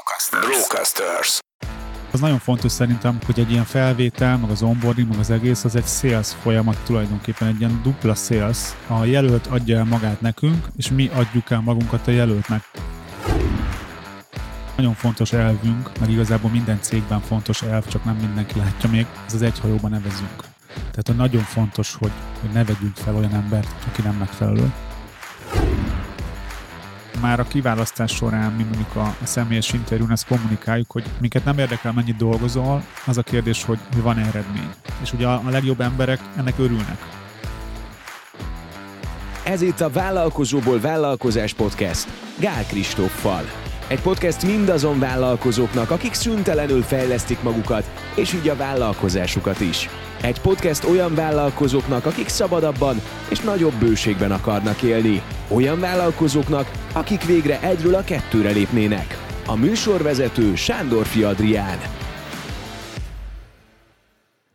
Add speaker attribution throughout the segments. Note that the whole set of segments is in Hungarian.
Speaker 1: Brocasters. Brocasters.
Speaker 2: Az nagyon fontos szerintem, hogy egy ilyen felvétel, meg az onboarding, meg az egész, az egy sales folyamat tulajdonképpen, egy ilyen dupla sales. A jelölt adja el magát nekünk, és mi adjuk el magunkat a jelöltnek. Nagyon fontos elvünk, meg igazából minden cégben fontos elv, csak nem mindenki látja még, ez az egy hajóban nevezünk. Tehát a nagyon fontos, hogy, hogy ne vegyünk fel olyan embert, aki nem megfelelő már a kiválasztás során, mi mondjuk a, személyes interjún, ezt kommunikáljuk, hogy minket nem érdekel, mennyit dolgozol, az a kérdés, hogy, hogy van eredmény. És ugye a, a legjobb emberek ennek örülnek.
Speaker 1: Ez itt a Vállalkozóból Vállalkozás Podcast Gál Kristóffal. Egy podcast mindazon vállalkozóknak, akik szüntelenül fejlesztik magukat, és így a vállalkozásukat is. Egy podcast olyan vállalkozóknak, akik szabadabban és nagyobb bőségben akarnak élni. Olyan vállalkozóknak, akik végre egyről a kettőre lépnének. A műsorvezető Sándor Adrián.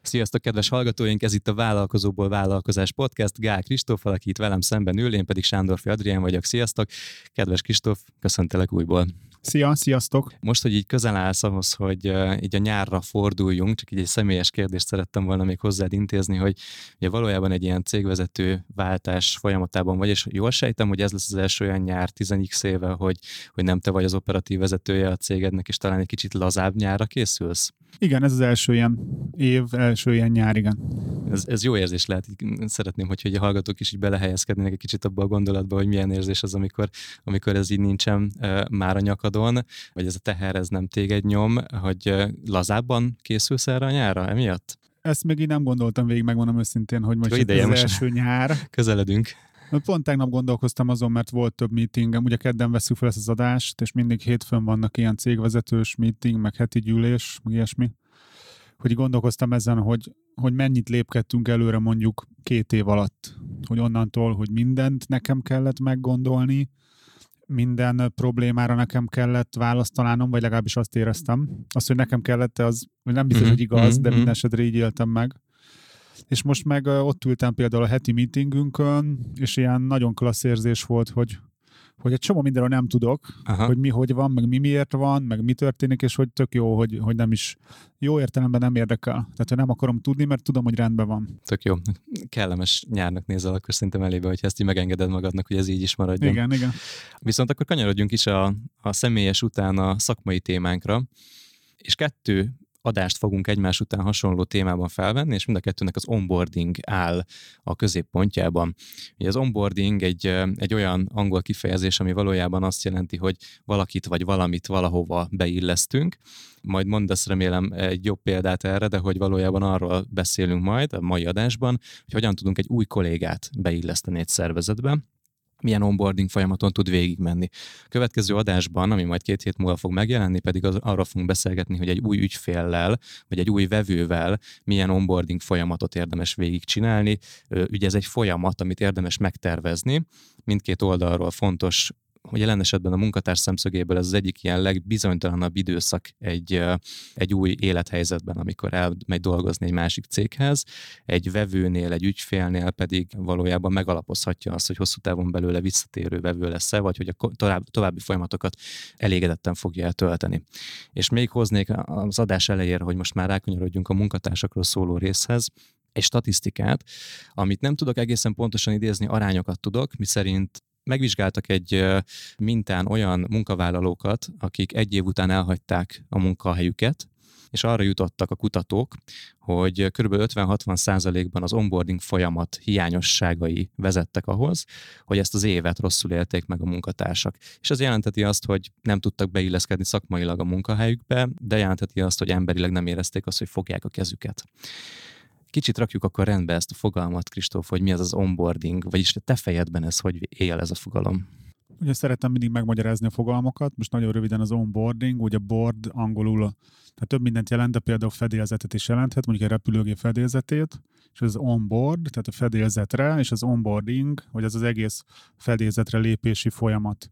Speaker 3: Sziasztok, kedves hallgatóink! Ez itt a Vállalkozóból Vállalkozás Podcast. Gál Kristóf, itt velem szemben ül, én pedig Sándorfi Adrián vagyok. Sziasztok! Kedves Kristóf, köszöntelek újból.
Speaker 2: Szia, sziasztok!
Speaker 3: Most, hogy így közel állsz ahhoz, hogy uh, így a nyárra forduljunk, csak így egy személyes kérdést szerettem volna még hozzád intézni, hogy ugye valójában egy ilyen cégvezető váltás folyamatában vagy, és jól sejtem, hogy ez lesz az első olyan nyár 10x éve, hogy, hogy nem te vagy az operatív vezetője a cégednek, és talán egy kicsit lazább nyárra készülsz?
Speaker 2: Igen, ez az első ilyen év, első ilyen nyár, igen.
Speaker 3: Ez, ez jó érzés lehet, szeretném, hogy, hogy a hallgatók is így belehelyezkednének egy kicsit abba a gondolatba, hogy milyen érzés az, amikor, amikor ez így nincsen uh, már a nyakadon, vagy ez a teher, ez nem téged nyom, hogy uh, lazábban készülsz erre a nyárra emiatt?
Speaker 2: Ezt még így nem gondoltam végig, megmondom őszintén, hogy most ideje, az most első nyár.
Speaker 3: Közeledünk.
Speaker 2: Pont tegnap gondolkoztam azon, mert volt több meetingem, ugye kedden veszük fel ezt az adást, és mindig hétfőn vannak ilyen cégvezetős meeting, meg heti gyűlés, meg ilyesmi, hogy gondolkoztam ezen, hogy, hogy mennyit lépkedtünk előre mondjuk két év alatt, hogy onnantól, hogy mindent nekem kellett meggondolni, minden problémára nekem kellett választ találnom, vagy legalábbis azt éreztem. Azt, hogy nekem kellett, az nem biztos, hogy igaz, mm-hmm. de mhm. minden esetre így éltem meg és most meg ott ültem például a heti meetingünkön, és ilyen nagyon klassz érzés volt, hogy hogy egy csomó mindenről nem tudok, Aha. hogy mi hogy van, meg mi miért van, meg mi történik, és hogy tök jó, hogy, hogy nem is jó értelemben nem érdekel. Tehát, hogy nem akarom tudni, mert tudom, hogy rendben van.
Speaker 3: Tök jó. Kellemes nyárnak nézel, akkor szerintem elébe, hogy ezt így megengeded magadnak, hogy ez így is maradjon.
Speaker 2: Igen, igen.
Speaker 3: Viszont akkor kanyarodjunk is a, a személyes után a szakmai témánkra. És kettő adást fogunk egymás után hasonló témában felvenni, és mind a kettőnek az onboarding áll a középpontjában. Ugye az onboarding egy, egy olyan angol kifejezés, ami valójában azt jelenti, hogy valakit vagy valamit valahova beillesztünk, majd mondasz remélem egy jobb példát erre, de hogy valójában arról beszélünk majd a mai adásban, hogy hogyan tudunk egy új kollégát beilleszteni egy szervezetbe, milyen onboarding folyamaton tud végigmenni. Következő adásban, ami majd két hét múlva fog megjelenni, pedig az, arról fogunk beszélgetni, hogy egy új ügyféllel, vagy egy új vevővel milyen onboarding folyamatot érdemes végigcsinálni. Ugye ez egy folyamat, amit érdemes megtervezni. Mindkét oldalról fontos hogy jelen esetben a munkatárs szemszögéből ez az egyik ilyen legbizonytalanabb időszak egy, egy új élethelyzetben, amikor elmegy dolgozni egy másik céghez, egy vevőnél, egy ügyfélnél pedig valójában megalapozhatja azt, hogy hosszú távon belőle visszatérő vevő lesz-e, vagy hogy a tovább, további folyamatokat elégedetten fogja eltölteni. És még hoznék az adás elejére, hogy most már rákanyarodjunk a munkatársakról szóló részhez, egy statisztikát, amit nem tudok egészen pontosan idézni, arányokat tudok, miszerint megvizsgáltak egy mintán olyan munkavállalókat, akik egy év után elhagyták a munkahelyüket, és arra jutottak a kutatók, hogy kb. 50-60 százalékban az onboarding folyamat hiányosságai vezettek ahhoz, hogy ezt az évet rosszul élték meg a munkatársak. És ez jelenteti azt, hogy nem tudtak beilleszkedni szakmailag a munkahelyükbe, de jelenteti azt, hogy emberileg nem érezték azt, hogy fogják a kezüket. Kicsit rakjuk akkor rendbe ezt a fogalmat, Kristóf, hogy mi az az onboarding, vagyis te fejedben ez hogy él ez a fogalom?
Speaker 2: Ugye szeretem mindig megmagyarázni a fogalmakat, most nagyon röviden az onboarding, ugye board angolul, tehát több mindent jelent, de például fedélzetet is jelenthet, mondjuk egy repülőgép fedélzetét, és az onboard, tehát a fedélzetre, és az onboarding, hogy az az egész fedélzetre lépési folyamat.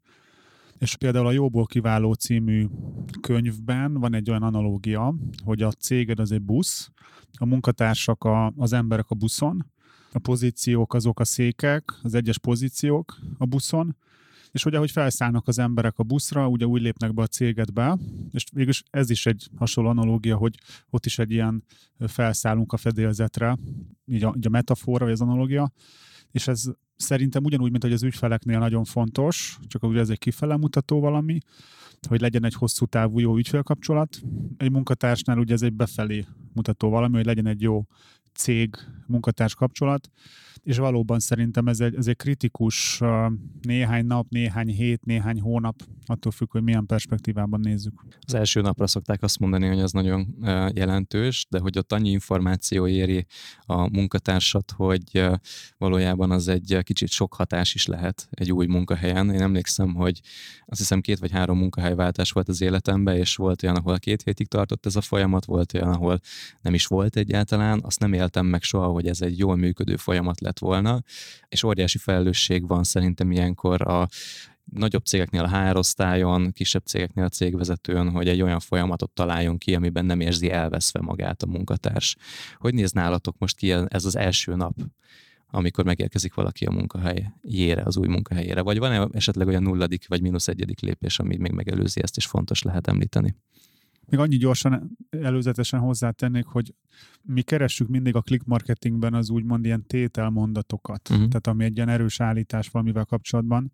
Speaker 2: És például a Jóból kiváló című könyvben van egy olyan analógia, hogy a céged az egy busz, a munkatársak a, az emberek a buszon, a pozíciók azok a székek, az egyes pozíciók a buszon, És hogy felszállnak az emberek a buszra, ugye úgy lépnek be a cégedbe, és végülis ez is egy hasonló analógia, hogy ott is egy ilyen felszállunk a fedélzetre, így a, így a metafora, vagy az analógia, és ez szerintem ugyanúgy, mint hogy az ügyfeleknél nagyon fontos, csak ugye ez egy kifele mutató valami, hogy legyen egy hosszú távú jó ügyfélkapcsolat. Egy munkatársnál ugye ez egy befelé mutató valami, hogy legyen egy jó cég munkatárs kapcsolat, és valóban szerintem ez egy, ez egy kritikus néhány nap, néhány hét, néhány hónap, attól függ, hogy milyen perspektívában nézzük.
Speaker 3: Az első napra szokták azt mondani, hogy az nagyon jelentős, de hogy ott annyi információ éri a munkatársat, hogy valójában az egy kicsit sok hatás is lehet egy új munkahelyen. Én emlékszem, hogy azt hiszem két vagy három munkahelyváltás volt az életemben, és volt olyan, ahol két hétig tartott ez a folyamat, volt olyan, ahol nem is volt egyáltalán. Azt nem éltem meg soha, hogy ez egy jól működő folyamat lett volna, és óriási felelősség van szerintem ilyenkor a nagyobb cégeknél a HR osztályon, kisebb cégeknél a cégvezetőn, hogy egy olyan folyamatot találjon ki, amiben nem érzi elveszve magát a munkatárs. Hogy néz nálatok most ki ez az első nap? amikor megérkezik valaki a munkahelyére, az új munkahelyére? Vagy van-e esetleg olyan nulladik vagy mínusz egyedik lépés, ami még megelőzi ezt, és fontos lehet említeni?
Speaker 2: Még annyi gyorsan előzetesen hozzátennék, hogy mi keressük mindig a click marketingben az úgymond ilyen tételmondatokat, uh-huh. tehát ami egy ilyen erős állítás valamivel kapcsolatban.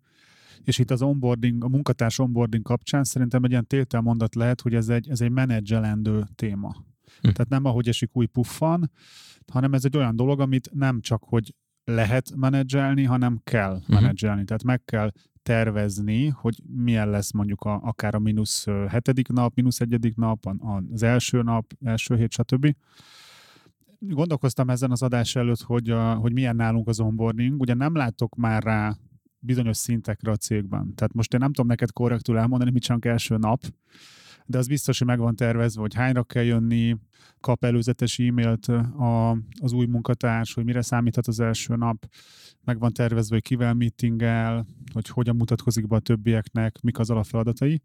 Speaker 2: És itt az onboarding, a munkatárs onboarding kapcsán szerintem egy ilyen tételmondat lehet, hogy ez egy, ez egy menedzselendő téma. Uh-huh. Tehát nem ahogy esik új puffan, hanem ez egy olyan dolog, amit nem csak, hogy lehet menedzselni, hanem kell uh-huh. menedzselni. Tehát meg kell tervezni, hogy milyen lesz mondjuk a, akár a mínusz hetedik nap, mínusz egyedik nap, az első nap, első hét, stb. Gondolkoztam ezen az adás előtt, hogy, a, hogy milyen nálunk az onboarding. Ugye nem látok már rá bizonyos szintekre a cégben. Tehát most én nem tudom neked korrektül elmondani, mit csak első nap, de az biztos, hogy meg van tervezve, hogy hányra kell jönni, kap előzetes e-mailt a, az új munkatárs, hogy mire számíthat az első nap, meg van tervezve, hogy kivel meetingel, hogy hogyan mutatkozik be a többieknek, mik az alapfeladatai.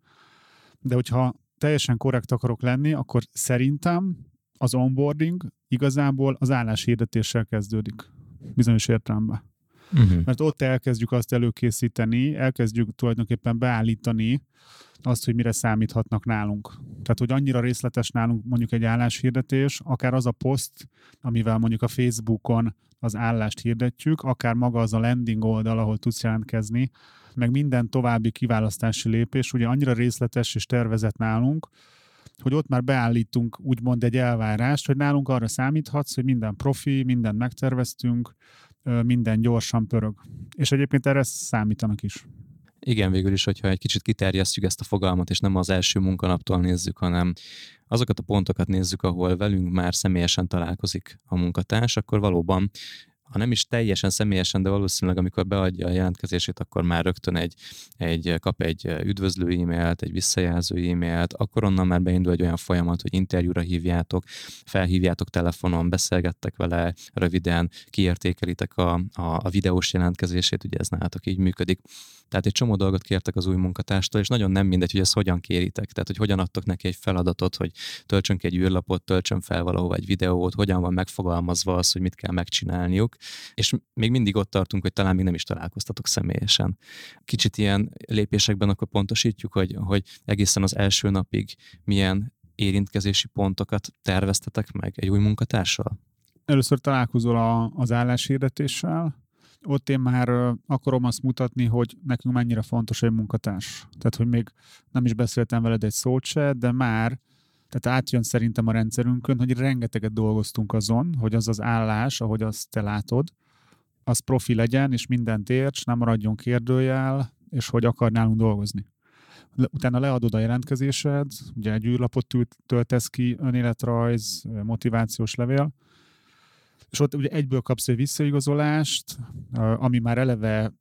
Speaker 2: De hogyha teljesen korrekt akarok lenni, akkor szerintem az onboarding igazából az álláshirdetéssel kezdődik bizonyos értelemben. Uh-huh. Mert ott elkezdjük azt előkészíteni, elkezdjük tulajdonképpen beállítani azt, hogy mire számíthatnak nálunk. Tehát, hogy annyira részletes nálunk mondjuk egy álláshirdetés, akár az a poszt, amivel mondjuk a Facebookon az állást hirdetjük, akár maga az a landing oldal, ahol tudsz jelentkezni, meg minden további kiválasztási lépés, ugye annyira részletes és tervezett nálunk, hogy ott már beállítunk úgymond egy elvárást, hogy nálunk arra számíthatsz, hogy minden profi, mindent megterveztünk, minden gyorsan pörög. És egyébként erre számítanak is.
Speaker 3: Igen, végül is, hogyha egy kicsit kiterjesztjük ezt a fogalmat, és nem az első munkanaptól nézzük, hanem azokat a pontokat nézzük, ahol velünk már személyesen találkozik a munkatárs, akkor valóban ha nem is teljesen személyesen, de valószínűleg amikor beadja a jelentkezését, akkor már rögtön egy, egy kap egy üdvözlő e-mailt, egy visszajelző e-mailt, akkor onnan már beindul egy olyan folyamat, hogy interjúra hívjátok, felhívjátok telefonon, beszélgettek vele röviden, kiértékelitek a, a, a videós jelentkezését, ugye ez nálatok így működik. Tehát egy csomó dolgot kértek az új munkatárstól, és nagyon nem mindegy, hogy ezt hogyan kéritek. Tehát, hogy hogyan adtok neki egy feladatot, hogy töltsön egy űrlapot, töltsön fel valahova egy videót, hogyan van megfogalmazva az, hogy mit kell megcsinálniuk. És még mindig ott tartunk, hogy talán még nem is találkoztatok személyesen. Kicsit ilyen lépésekben akkor pontosítjuk, hogy, hogy egészen az első napig milyen érintkezési pontokat terveztetek meg egy új munkatársal?
Speaker 2: Először találkozol a, az álláshirdetéssel, ott én már akarom azt mutatni, hogy nekünk mennyire fontos egy munkatárs. Tehát, hogy még nem is beszéltem veled egy szót se, de már tehát átjön szerintem a rendszerünkön, hogy rengeteget dolgoztunk azon, hogy az az állás, ahogy azt te látod, az profi legyen, és mindent érts, nem maradjon kérdőjel, és hogy akar nálunk dolgozni. Utána leadod a jelentkezésed, ugye egy űrlapot töltesz ki, önéletrajz, motivációs levél, és ott ugye egyből kapsz egy visszaigazolást, ami már eleve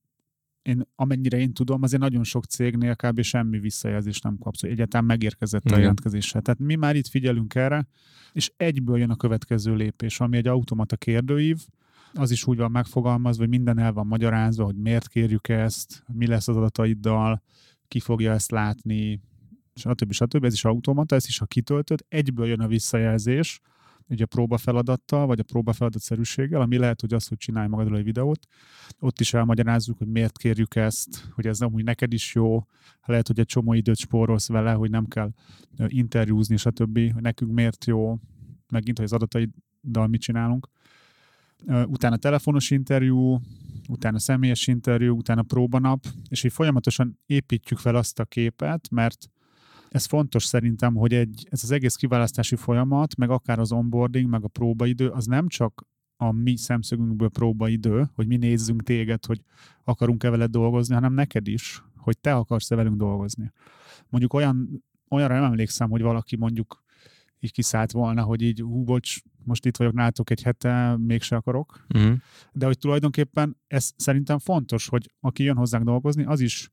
Speaker 2: én, amennyire én tudom, azért nagyon sok cégnél kb. semmi visszajelzést nem kapsz, hogy egyáltalán megérkezett a jelentkezésre. Tehát mi már itt figyelünk erre, és egyből jön a következő lépés, ami egy automata kérdőív, az is úgy van megfogalmazva, hogy minden el van magyarázva, hogy miért kérjük ezt, mi lesz az adataiddal, ki fogja ezt látni, stb. stb. Ez is automata, ez is a kitöltött, egyből jön a visszajelzés, ugye a próbafeladattal, vagy a próbafeladatszerűséggel, ami lehet, hogy az, hogy csinálj magadról egy videót. Ott is elmagyarázzuk, hogy miért kérjük ezt, hogy ez amúgy neked is jó, lehet, hogy egy csomó időt spórolsz vele, hogy nem kell interjúzni, stb., hogy nekünk miért jó, megint, hogy az adataiddal mit csinálunk. Utána telefonos interjú, utána személyes interjú, utána próbanap, és így folyamatosan építjük fel azt a képet, mert ez fontos szerintem, hogy egy, ez az egész kiválasztási folyamat, meg akár az onboarding, meg a próbaidő, az nem csak a mi szemszögünkből próbaidő, hogy mi nézzünk téged, hogy akarunk-e veled dolgozni, hanem neked is, hogy te akarsz-e velünk dolgozni. Mondjuk olyan, olyanra nem emlékszem, hogy valaki mondjuk így kiszállt volna, hogy így, hú, bocs, most itt vagyok nálatok egy hete, mégse akarok. Uh-huh. De hogy tulajdonképpen ez szerintem fontos, hogy aki jön hozzánk dolgozni, az is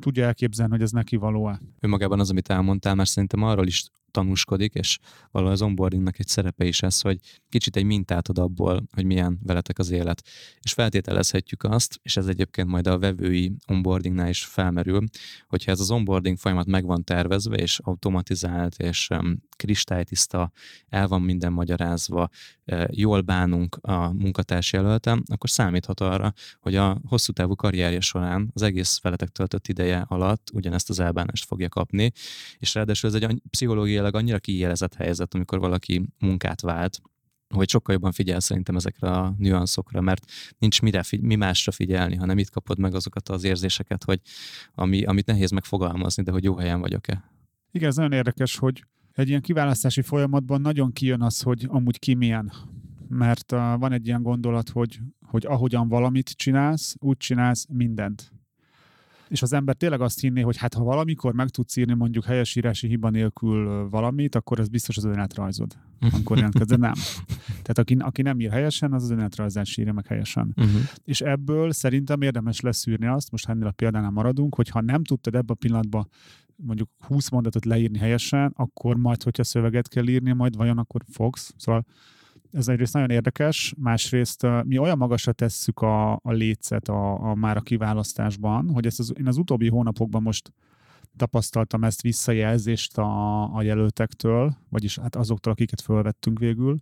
Speaker 2: tudja elképzelni, hogy ez neki való-e.
Speaker 3: Önmagában az, amit elmondtál, mert szerintem arról is tanúskodik, és valahol az onboardingnak egy szerepe is ez, hogy kicsit egy mintát ad abból, hogy milyen veletek az élet. És feltételezhetjük azt, és ez egyébként majd a vevői onboardingnál is felmerül, hogyha ez az onboarding folyamat meg van tervezve, és automatizált, és um, kristálytiszta, el van minden magyarázva, jól bánunk a munkatárs jelöltem, akkor számíthat arra, hogy a hosszú távú karrierje során az egész veletek töltött ideje alatt ugyanezt az elbánást fogja kapni, és ráadásul ez egy pszichológiai pszichológiailag annyira kiélezett helyzet, amikor valaki munkát vált, hogy sokkal jobban figyel szerintem ezekre a nüanszokra, mert nincs mire, mi másra figyelni, hanem itt kapod meg azokat az érzéseket, hogy ami, amit nehéz megfogalmazni, de hogy jó helyen vagyok-e.
Speaker 2: Igen, ez nagyon érdekes, hogy egy ilyen kiválasztási folyamatban nagyon kijön az, hogy amúgy ki milyen. Mert uh, van egy ilyen gondolat, hogy, hogy ahogyan valamit csinálsz, úgy csinálsz mindent és az ember tényleg azt hinné, hogy hát ha valamikor meg tudsz írni mondjuk helyesírási hiba nélkül valamit, akkor ez biztos az önéletrajzod, amikor jelentkezik, de nem. Tehát aki, aki nem ír helyesen, az az önéletrajzát írja meg helyesen. Uh-huh. És ebből szerintem érdemes leszűrni azt, most ennél a példánál maradunk, hogy ha nem tudtad ebben a pillanatban mondjuk 20 mondatot leírni helyesen, akkor majd, hogyha szöveget kell írni, majd vajon akkor fogsz. Szóval ez egyrészt nagyon érdekes, másrészt mi olyan magasra tesszük a, a lécet a, a már a kiválasztásban, hogy ezt az, én az utóbbi hónapokban most tapasztaltam ezt visszajelzést a, a jelöltektől, vagyis hát azoktól, akiket fölvettünk végül,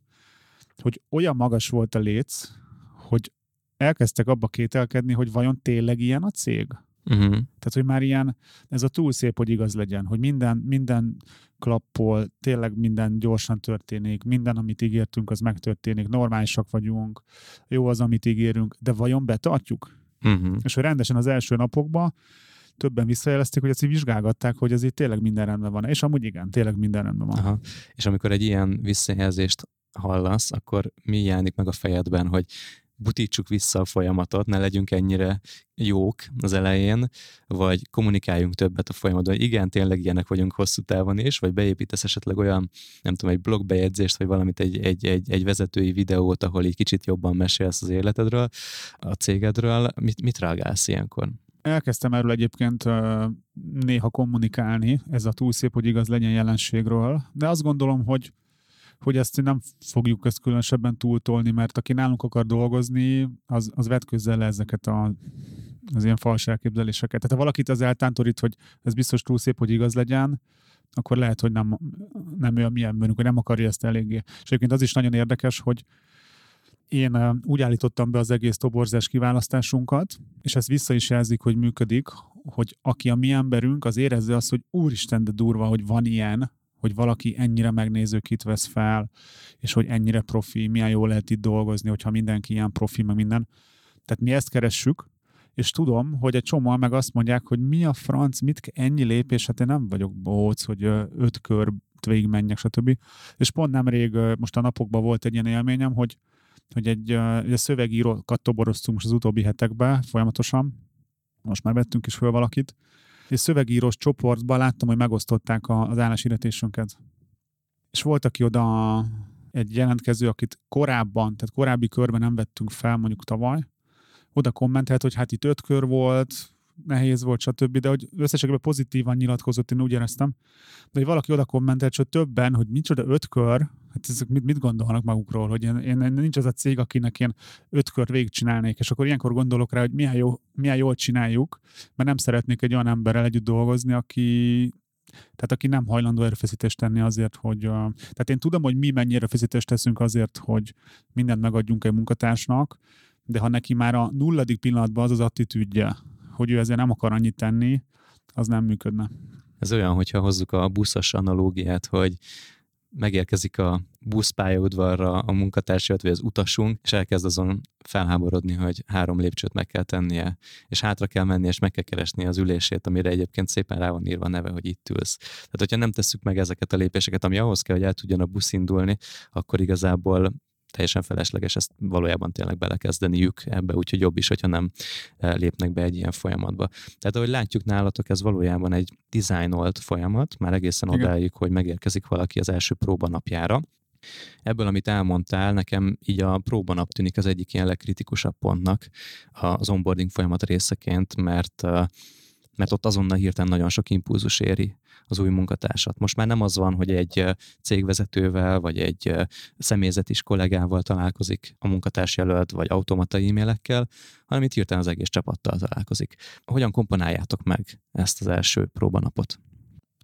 Speaker 2: hogy olyan magas volt a léc, hogy elkezdtek abba kételkedni, hogy vajon tényleg ilyen a cég? Uh-huh. Tehát, hogy már ilyen, ez a túl szép, hogy igaz legyen, hogy minden, minden klappol, tényleg minden gyorsan történik, minden, amit ígértünk, az megtörténik, normálisak vagyunk, jó az, amit ígérünk, de vajon betartjuk? Uh-huh. És hogy rendesen az első napokban többen visszajelezték, hogy ezt így vizsgálgatták, hogy ez itt tényleg minden rendben van. És amúgy igen, tényleg minden rendben van. Aha.
Speaker 3: És amikor egy ilyen visszajelzést hallasz, akkor mi jelenik meg a fejedben, hogy butítsuk vissza a folyamatot, ne legyünk ennyire jók az elején, vagy kommunikáljunk többet a folyamatban, hogy igen, tényleg ilyenek vagyunk hosszú távon is, vagy beépítesz esetleg olyan, nem tudom, egy blogbejegyzést, vagy valamit, egy, egy, egy, egy vezetői videót, ahol így kicsit jobban mesélsz az életedről, a cégedről. Mit, mit reagálsz ilyenkor?
Speaker 2: Elkezdtem erről egyébként néha kommunikálni, ez a túl szép, hogy igaz legyen jelenségről, de azt gondolom, hogy hogy ezt nem fogjuk ezt különösebben túltolni, mert aki nálunk akar dolgozni, az, az vetközzel le ezeket a, az ilyen fals elképzeléseket. Tehát ha valakit az eltántorít, hogy ez biztos túl szép, hogy igaz legyen, akkor lehet, hogy nem, nem olyan milyen bennünk, hogy nem akarja ezt eléggé. És egyébként az is nagyon érdekes, hogy én úgy állítottam be az egész toborzás kiválasztásunkat, és ezt vissza is jelzik, hogy működik, hogy aki a mi emberünk, az érezze azt, hogy úristen, de durva, hogy van ilyen, hogy valaki ennyire megnézőkit vesz fel, és hogy ennyire profi, milyen jó lehet itt dolgozni, hogyha mindenki ilyen profi, meg minden. Tehát mi ezt keressük, és tudom, hogy egy csomó meg azt mondják, hogy mi a franc, mit ennyi lépés, hát én nem vagyok bóc, hogy öt kör menjek, stb. És pont nemrég, most a napokban volt egy ilyen élményem, hogy, hogy egy, egy szövegírókat toboroztunk most az utóbbi hetekben folyamatosan, most már vettünk is föl valakit, és szövegírós csoportban láttam, hogy megosztották az álláshirdetésünket. És volt, aki oda egy jelentkező, akit korábban, tehát korábbi körben nem vettünk fel, mondjuk tavaly, oda kommentelt, hogy hát itt öt kör volt, nehéz volt, stb., de hogy összességében pozitívan nyilatkozott, én úgy éreztem. De hogy valaki oda kommentelt, hogy többen, hogy micsoda öt kör, hát ezek mit, mit gondolnak magukról, hogy én, én, én, nincs az a cég, akinek én öt kör végigcsinálnék, és akkor ilyenkor gondolok rá, hogy milyen, jó, milyen jól csináljuk, mert nem szeretnék egy olyan emberrel együtt dolgozni, aki tehát aki nem hajlandó erőfeszítést tenni azért, hogy... Tehát én tudom, hogy mi mennyi erőfeszítést teszünk azért, hogy mindent megadjunk egy munkatársnak, de ha neki már a nulladik pillanatban az az attitűdje, hogy ő ezért nem akar annyit tenni, az nem működne.
Speaker 3: Ez olyan, hogyha hozzuk a buszos analógiát, hogy megérkezik a buszpályaudvarra a munkatársat, vagy az utasunk, és elkezd azon felháborodni, hogy három lépcsőt meg kell tennie, és hátra kell menni, és meg kell keresni az ülését, amire egyébként szépen rá van írva a neve, hogy itt ülsz. Tehát, hogyha nem tesszük meg ezeket a lépéseket, ami ahhoz kell, hogy el tudjon a busz indulni, akkor igazából teljesen felesleges ezt valójában tényleg belekezdeniük ebbe, úgyhogy jobb is, hogyha nem eh, lépnek be egy ilyen folyamatba. Tehát ahogy látjuk nálatok, ez valójában egy dizájnolt folyamat, már egészen Igen. odáig, hogy megérkezik valaki az első próbanapjára, Ebből, amit elmondtál, nekem így a próbanap tűnik az egyik ilyen legkritikusabb pontnak az onboarding folyamat részeként, mert eh, mert ott azonnal hirtelen nagyon sok impulzus éri az új munkatársat. Most már nem az van, hogy egy cégvezetővel, vagy egy személyzetis kollégával találkozik a munkatárs jelölt, vagy automata e-mailekkel, hanem itt hirtelen az egész csapattal találkozik. Hogyan komponáljátok meg ezt az első próbanapot?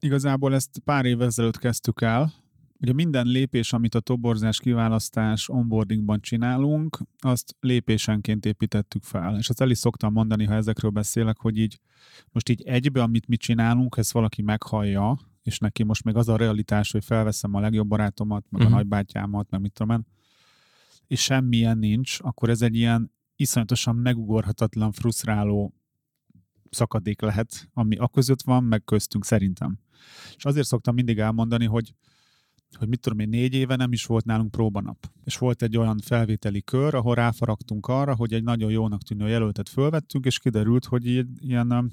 Speaker 2: Igazából ezt pár évvel ezelőtt kezdtük el, Ugye minden lépés, amit a toborzás, kiválasztás, onboardingban csinálunk, azt lépésenként építettük fel. És azt el is szoktam mondani, ha ezekről beszélek, hogy így most így egybe, amit mi csinálunk, ezt valaki meghallja, és neki most még az a realitás, hogy felveszem a legjobb barátomat, meg uh-huh. a mhm. nagybátyámat, meg mit tudom én, és semmilyen nincs, akkor ez egy ilyen iszonyatosan megugorhatatlan, frusztráló szakadék lehet, ami a között van, meg köztünk szerintem. És azért szoktam mindig elmondani, hogy hogy mit tudom én, négy éve nem is volt nálunk próbanap. És volt egy olyan felvételi kör, ahol ráfaragtunk arra, hogy egy nagyon jónak tűnő jelöltet fölvettünk, és kiderült, hogy ilyen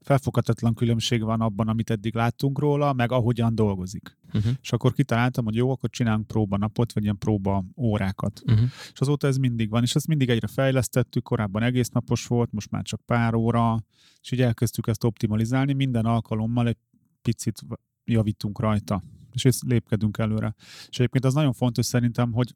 Speaker 2: felfoghatatlan különbség van abban, amit eddig láttunk róla, meg ahogyan dolgozik. Uh-huh. És akkor kitaláltam, hogy jó, akkor csinálunk próbanapot, vagy ilyen próba órákat. Uh-huh. És azóta ez mindig van, és ezt mindig egyre fejlesztettük, korábban egész napos volt, most már csak pár óra, és így elkezdtük ezt optimalizálni, minden alkalommal egy picit javítunk rajta és ezt lépkedünk előre. És egyébként az nagyon fontos szerintem, hogy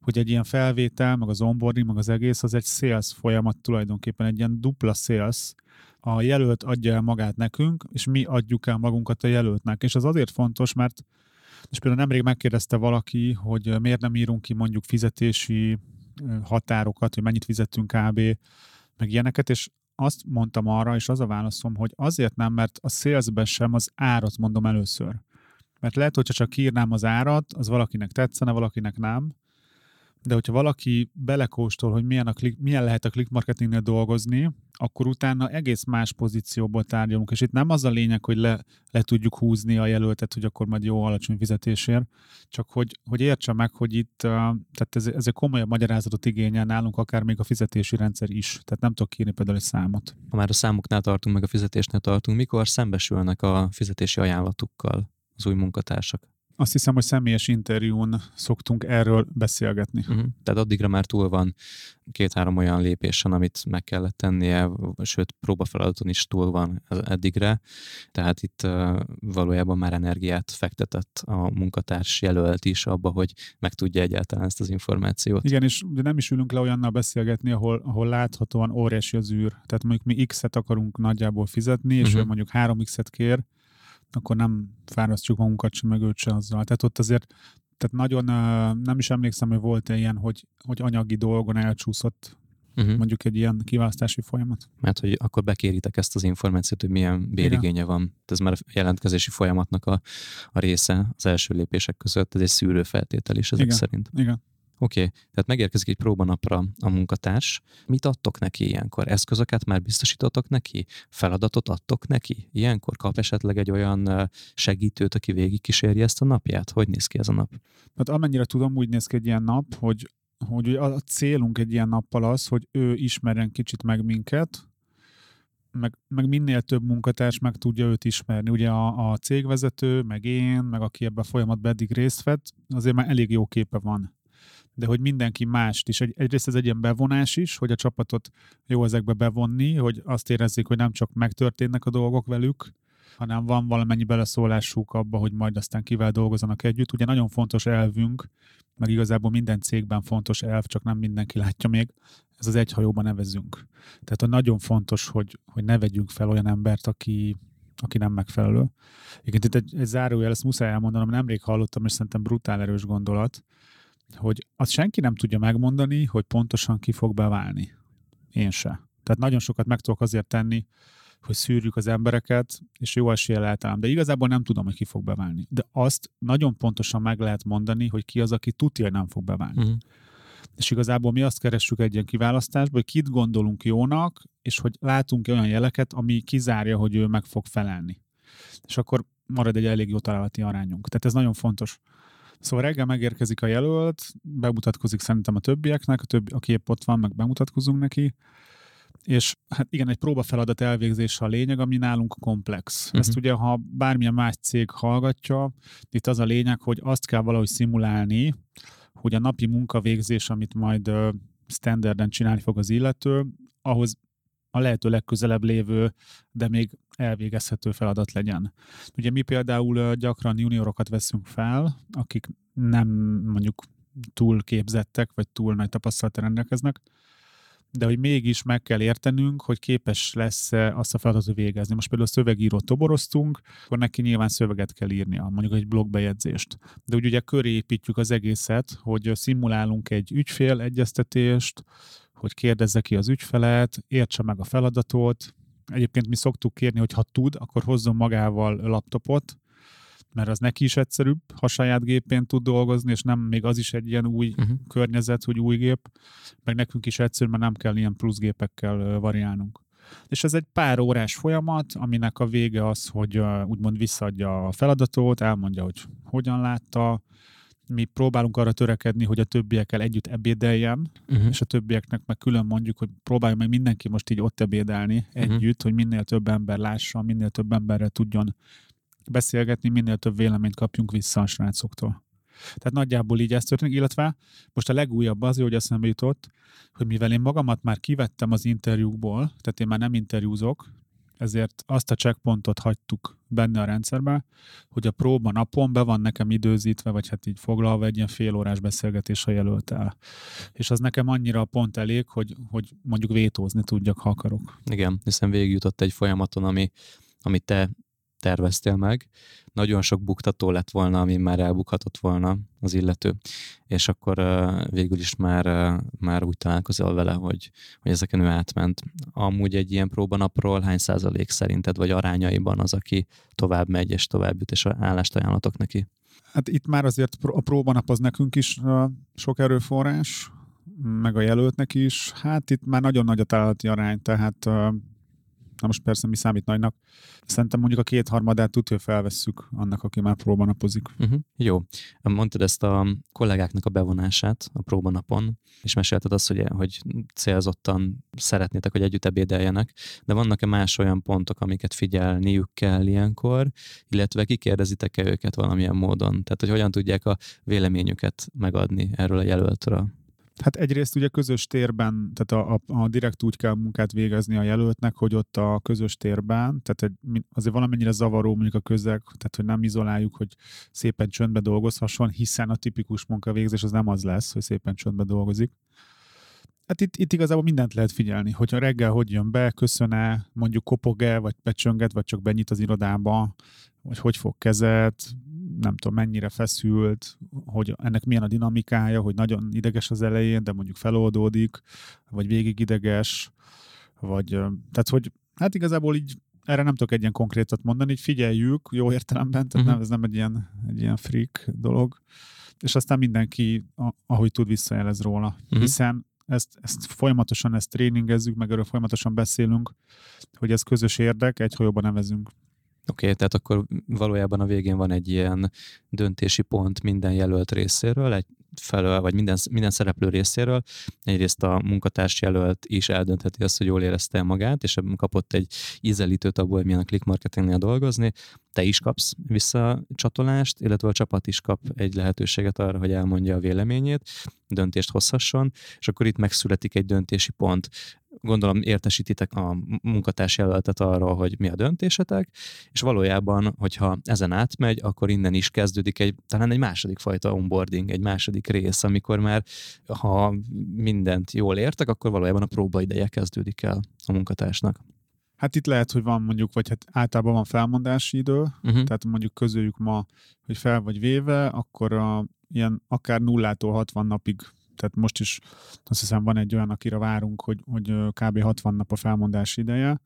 Speaker 2: hogy egy ilyen felvétel, meg az onboarding, meg az egész, az egy sales folyamat tulajdonképpen, egy ilyen dupla sales. A jelölt adja el magát nekünk, és mi adjuk el magunkat a jelöltnek. És az azért fontos, mert és például nemrég megkérdezte valaki, hogy miért nem írunk ki mondjuk fizetési határokat, hogy mennyit fizettünk kb. meg ilyeneket, és azt mondtam arra, és az a válaszom, hogy azért nem, mert a salesben sem az árat mondom először. Mert lehet, hogyha csak írnám az árat, az valakinek tetszene, valakinek nem, de hogyha valaki belekóstol, hogy milyen, a klik, milyen lehet a click marketingnél dolgozni, akkor utána egész más pozícióból tárgyalunk, és itt nem az a lényeg, hogy le, le tudjuk húzni a jelöltet, hogy akkor majd jó alacsony fizetésért, csak hogy, hogy értse meg, hogy itt tehát ez, ez egy komolyabb magyarázatot igényel nálunk, akár még a fizetési rendszer is. Tehát nem tudok írni például egy számot.
Speaker 3: Ha már a számoknál tartunk, meg a fizetésnél tartunk, mikor szembesülnek a fizetési ajánlatukkal? Az új munkatársak?
Speaker 2: Azt hiszem, hogy személyes interjún szoktunk erről beszélgetni. Uh-huh.
Speaker 3: Tehát addigra már túl van két-három olyan lépésen, amit meg kellett tennie, sőt, próbafeladaton is túl van eddigre. Tehát itt uh, valójában már energiát fektetett a munkatárs jelölt is abba, hogy megtudja egyáltalán ezt az információt.
Speaker 2: Igen, és de nem is ülünk le olyannal beszélgetni, ahol, ahol láthatóan óriási az űr. Tehát mondjuk mi X-et akarunk nagyjából fizetni, és uh-huh. ő mondjuk 3X-et kér, akkor nem fárasztjuk magunkat sem, meg őt se azzal. Tehát ott azért tehát nagyon nem is emlékszem, hogy volt-e ilyen, hogy, hogy anyagi dolgon elcsúszott uh-huh. mondjuk egy ilyen kiválasztási folyamat.
Speaker 3: Mert hogy akkor bekéritek ezt az információt, hogy milyen bérigénye van. Ez már a jelentkezési folyamatnak a, a része az első lépések között, ez egy szűrő feltétel is ezek
Speaker 2: Igen.
Speaker 3: szerint.
Speaker 2: Igen.
Speaker 3: Oké, okay. tehát megérkezik egy próbanapra a munkatárs. Mit adtok neki ilyenkor? Eszközöket már biztosítotok neki? Feladatot adtok neki? Ilyenkor kap esetleg egy olyan segítőt, aki végig kíséri ezt a napját? Hogy néz ki ez a nap?
Speaker 2: Hát amennyire tudom, úgy néz ki egy ilyen nap, hogy, hogy a célunk egy ilyen nappal az, hogy ő ismerjen kicsit meg minket, meg, meg minél több munkatárs meg tudja őt ismerni. Ugye a, a cégvezető, meg én, meg aki ebben a folyamatban eddig részt vett, azért már elég jó képe van de hogy mindenki mást is. Egy, egyrészt ez egy ilyen bevonás is, hogy a csapatot jó ezekbe bevonni, hogy azt érezzék, hogy nem csak megtörténnek a dolgok velük, hanem van valamennyi beleszólásuk abba, hogy majd aztán kivel dolgozanak együtt. Ugye nagyon fontos elvünk, meg igazából minden cégben fontos elv, csak nem mindenki látja még, ez az egy hajóban nevezünk. Tehát a nagyon fontos, hogy, hogy ne vegyünk fel olyan embert, aki aki nem megfelelő. Igen, itt egy, egy zárójel, ezt muszáj elmondanom, nemrég hallottam, és szerintem brutál erős gondolat, hogy azt senki nem tudja megmondani, hogy pontosan ki fog beválni. Én se. Tehát nagyon sokat meg tudok azért tenni, hogy szűrjük az embereket, és jó esélye lehet De igazából nem tudom, hogy ki fog beválni. De azt nagyon pontosan meg lehet mondani, hogy ki az, aki tudja, hogy nem fog beválni. Uh-huh. És igazából mi azt keressük egy ilyen kiválasztásban, hogy kit gondolunk jónak, és hogy látunk olyan jeleket, ami kizárja, hogy ő meg fog felelni. És akkor marad egy elég jó találati arányunk. Tehát ez nagyon fontos. Szóval reggel megérkezik a jelölt, bemutatkozik szerintem a többieknek, a többi, aki épp ott van, meg bemutatkozunk neki, és hát igen, egy próbafeladat elvégzése a lényeg, ami nálunk komplex. Uh-huh. Ezt ugye, ha bármilyen más cég hallgatja, itt az a lényeg, hogy azt kell valahogy szimulálni, hogy a napi munkavégzés, amit majd standarden csinálni fog az illető, ahhoz a lehető legközelebb lévő, de még elvégezhető feladat legyen. Ugye mi például gyakran juniorokat veszünk fel, akik nem mondjuk túl képzettek, vagy túl nagy tapasztalata rendelkeznek, de hogy mégis meg kell értenünk, hogy képes lesz azt a feladatot végezni. Most például a szövegírót toboroztunk, akkor neki nyilván szöveget kell írnia, mondjuk egy blogbejegyzést. De úgy ugye köré építjük az egészet, hogy szimulálunk egy ügyfél egyeztetést, hogy kérdezze ki az ügyfelet, értse meg a feladatot. Egyébként mi szoktuk kérni, hogy ha tud, akkor hozzon magával laptopot, mert az neki is egyszerűbb, ha saját gépén tud dolgozni, és nem még az is egy ilyen új uh-huh. környezet, hogy új gép, meg nekünk is egyszerű, mert nem kell ilyen plusz gépekkel variálnunk. És ez egy pár órás folyamat, aminek a vége az, hogy úgymond visszaadja a feladatot, elmondja, hogy hogyan látta, mi próbálunk arra törekedni, hogy a többiekkel együtt ebédeljen, uh-huh. és a többieknek meg külön mondjuk, hogy próbálja meg mindenki most így ott ebédelni uh-huh. együtt, hogy minél több ember lássa, minél több emberre tudjon beszélgetni, minél több véleményt kapjunk vissza a srácoktól. Tehát nagyjából így ez történik, illetve most a legújabb az, hogy eszembe jutott, hogy mivel én magamat már kivettem az interjúkból, tehát én már nem interjúzok, ezért azt a checkpontot hagytuk benne a rendszerbe, hogy a próba napon be van nekem időzítve, vagy hát így foglalva egy ilyen fél órás beszélgetés a jelöltel. És az nekem annyira pont elég, hogy, hogy mondjuk vétózni tudjak, ha akarok.
Speaker 3: Igen, hiszen végigjutott egy folyamaton, ami, ami te terveztél meg, nagyon sok buktató lett volna, ami már elbukhatott volna az illető, és akkor végül is már, már úgy találkozol vele, hogy, hogy ezeken ő átment. Amúgy egy ilyen próbanapról hány százalék szerinted, vagy arányaiban az, aki tovább megy és tovább jut, és állást ajánlatok neki?
Speaker 2: Hát itt már azért a próbanap az nekünk is sok erőforrás, meg a jelöltnek is. Hát itt már nagyon nagy a találati arány, tehát Na most persze mi számít nagynak. Szerintem mondjuk a kétharmadát tudja felvesszük annak, aki már próbanapozik.
Speaker 3: Uh-huh. Jó. Mondtad ezt a kollégáknak a bevonását a próbanapon, és mesélted azt, hogy, hogy célzottan szeretnétek, hogy együtt ebédeljenek, de vannak-e más olyan pontok, amiket figyelniük kell ilyenkor, illetve kikérdezitek-e őket valamilyen módon? Tehát, hogy hogyan tudják a véleményüket megadni erről a jelöltről?
Speaker 2: Hát egyrészt ugye közös térben, tehát a, a, a direkt úgy kell munkát végezni a jelöltnek, hogy ott a közös térben, tehát egy, azért valamennyire zavaró mondjuk a közeg, tehát hogy nem izoláljuk, hogy szépen csöndbe dolgozhasson, hiszen a tipikus munkavégzés az nem az lesz, hogy szépen csöndbe dolgozik. Hát itt, itt igazából mindent lehet figyelni, hogyha reggel hogy jön be, köszöne, mondjuk kopog-e, vagy becsönget, vagy csak benyit az irodába, vagy hogy fog kezet, nem tudom mennyire feszült, hogy ennek milyen a dinamikája, hogy nagyon ideges az elején, de mondjuk feloldódik, vagy végig ideges, vagy tehát, hogy hát igazából így erre nem tudok egy ilyen konkrétat mondani, így figyeljük jó értelemben, tehát uh-huh. nem, ez nem egy ilyen, egy ilyen freak dolog, és aztán mindenki, ahogy tud, visszajelez róla. Uh-huh. Hiszen ezt, ezt folyamatosan ezt tréningezzük, meg erről folyamatosan beszélünk, hogy ez közös érdek, egy hajóban nevezünk.
Speaker 3: Oké, okay, tehát akkor valójában a végén van egy ilyen döntési pont minden jelölt részéről, egy felől, vagy minden, minden szereplő részéről. Egyrészt a munkatárs jelölt is eldöntheti azt, hogy jól érezte magát, és kapott egy ízelítőt abból, hogy milyen a click marketingnél dolgozni. Te is kapsz visszacsatolást, illetve a csapat is kap egy lehetőséget arra, hogy elmondja a véleményét, döntést hozhasson, és akkor itt megszületik egy döntési pont gondolom értesítitek a munkatárs jelöltet arról, hogy mi a döntésetek, és valójában, hogyha ezen átmegy, akkor innen is kezdődik egy, talán egy második fajta onboarding, egy második rész, amikor már, ha mindent jól értek, akkor valójában a próbaideje kezdődik el a munkatársnak.
Speaker 2: Hát itt lehet, hogy van mondjuk, vagy hát általában van felmondási idő, uh-huh. tehát mondjuk közöljük ma, hogy fel vagy véve, akkor a, ilyen akár nullától 60 napig, tehát most is azt hiszem van egy olyan, akire várunk, hogy, hogy kb. 60 nap a felmondási ideje,